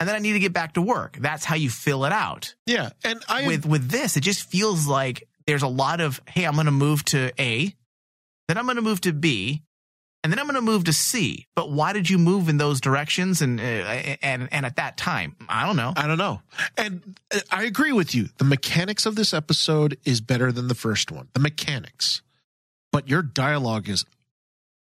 and then I need to get back to work. That's how you fill it out. Yeah. And I With with this, it just feels like there's a lot of, hey, I'm going to move to A, then I'm going to move to B, and then I'm going to move to C. But why did you move in those directions and uh, and and at that time? I don't know. I don't know. And uh, I agree with you. The mechanics of this episode is better than the first one. The mechanics. But your dialogue is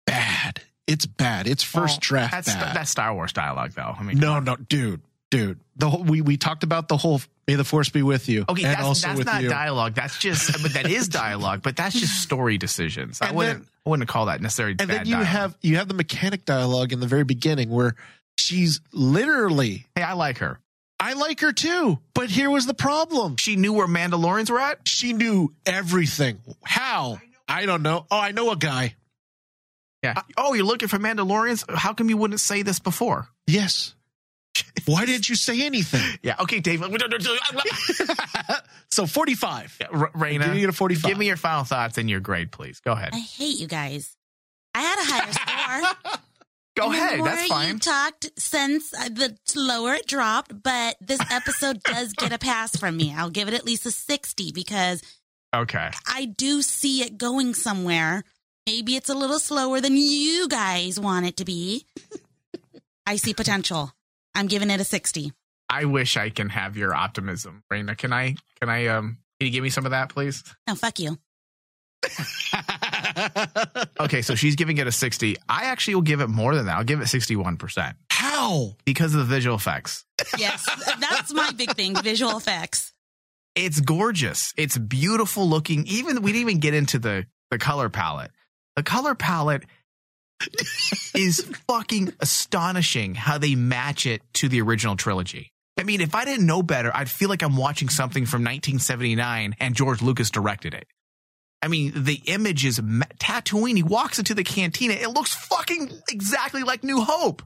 bad. It's bad. It's first Well, draft That's bad. that's Star Wars dialogue, though. I mean, no, no, dude, dude. The whole, we we talked about the whole "May the Force be with you." Okay, and that's, also that's with not you. dialogue. That's just, but that is dialogue. But that's just story decisions. I And wouldn't, then- I wouldn't call that necessarily. and then you dialogue. have you have the mechanic dialogue in the very beginning where she's literally Hey, I like her. I like her too, but here was the problem. She knew where Mandalorians were at. She knew everything. How? I don't know. Oh, I know a guy. Yeah. oh, you're looking for Mandalorians? How come you wouldn't say this before? Yes. Why didn't you say anything? Yeah. Okay, Dave. so 45. Yeah, R- Raina, Give me a 45. give me your final thoughts and your grade, please. Go ahead. I hate you guys. I had a higher score. Go And ahead. That's fine. You talked since uh, the lower it dropped, but this episode does get a pass from me. I'll give it at least a 60 because Okay. I do see it going somewhere. Maybe it's a little slower than you guys want it to be. I see potential. I'm giving it a 60. I wish I can have your optimism, Raina. Can I? Can I? Um. Can you give me some of that, please? No, fuck you. Okay. So she's giving it a sixty. I actually will give it more than that. I'll give it sixty-one percent How? because of the visual effects. Yes, that's my big thing visual effects. It's gorgeous. It's beautiful looking. Even we didn't even get into the the color palette. The color palette is fucking astonishing how they match it to the original trilogy. I mean, if I didn't know better, I'd feel like I'm watching something from 1979 and George Lucas directed it. I mean, the image is ma- Tatooine. He walks into the cantina. It looks fucking exactly like New Hope.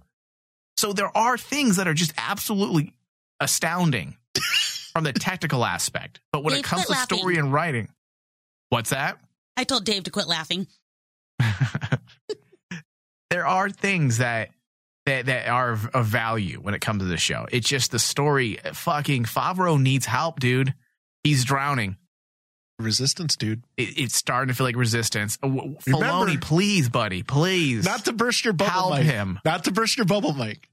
So there are things that are just absolutely astounding from the technical aspect. But when Dave, it comes to laughing. story and writing, what's that? I told Dave to quit laughing. there are things that that that are of, value when it comes to the show. It's just the story. Fucking Favreau needs help, dude. He's drowning. Resistance, dude. It, it's starting to feel like resistance. Remember- Filoni, please, buddy, please. Not to burst your bubble, Help Mike. him. Not to burst your bubble, Mike.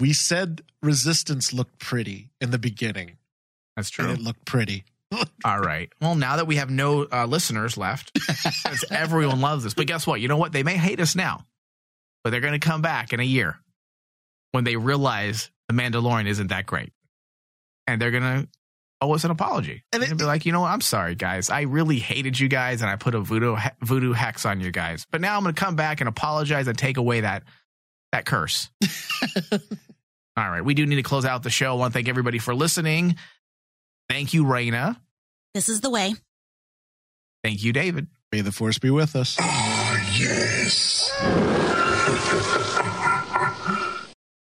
We said resistance looked pretty in the beginning, That's and true. it looked pretty. All right. Well, now that we have no uh, listeners left, everyone loves us. But guess what? You know what? They may hate us now, but they're going to come back in a year when they realize the Mandalorian isn't that great, and they're going to owe us an apology. And And it- they'll be like, you know what? I'm sorry, guys. I really hated you guys, and I put a voodoo voodoo hex on you guys. But now I'm going to come back and apologize and take away that that curse. All right. We do need to close out the show. I want to thank everybody for listening. Thank you, Raina. This is the way. Thank you, David. May the force be with us. Yes.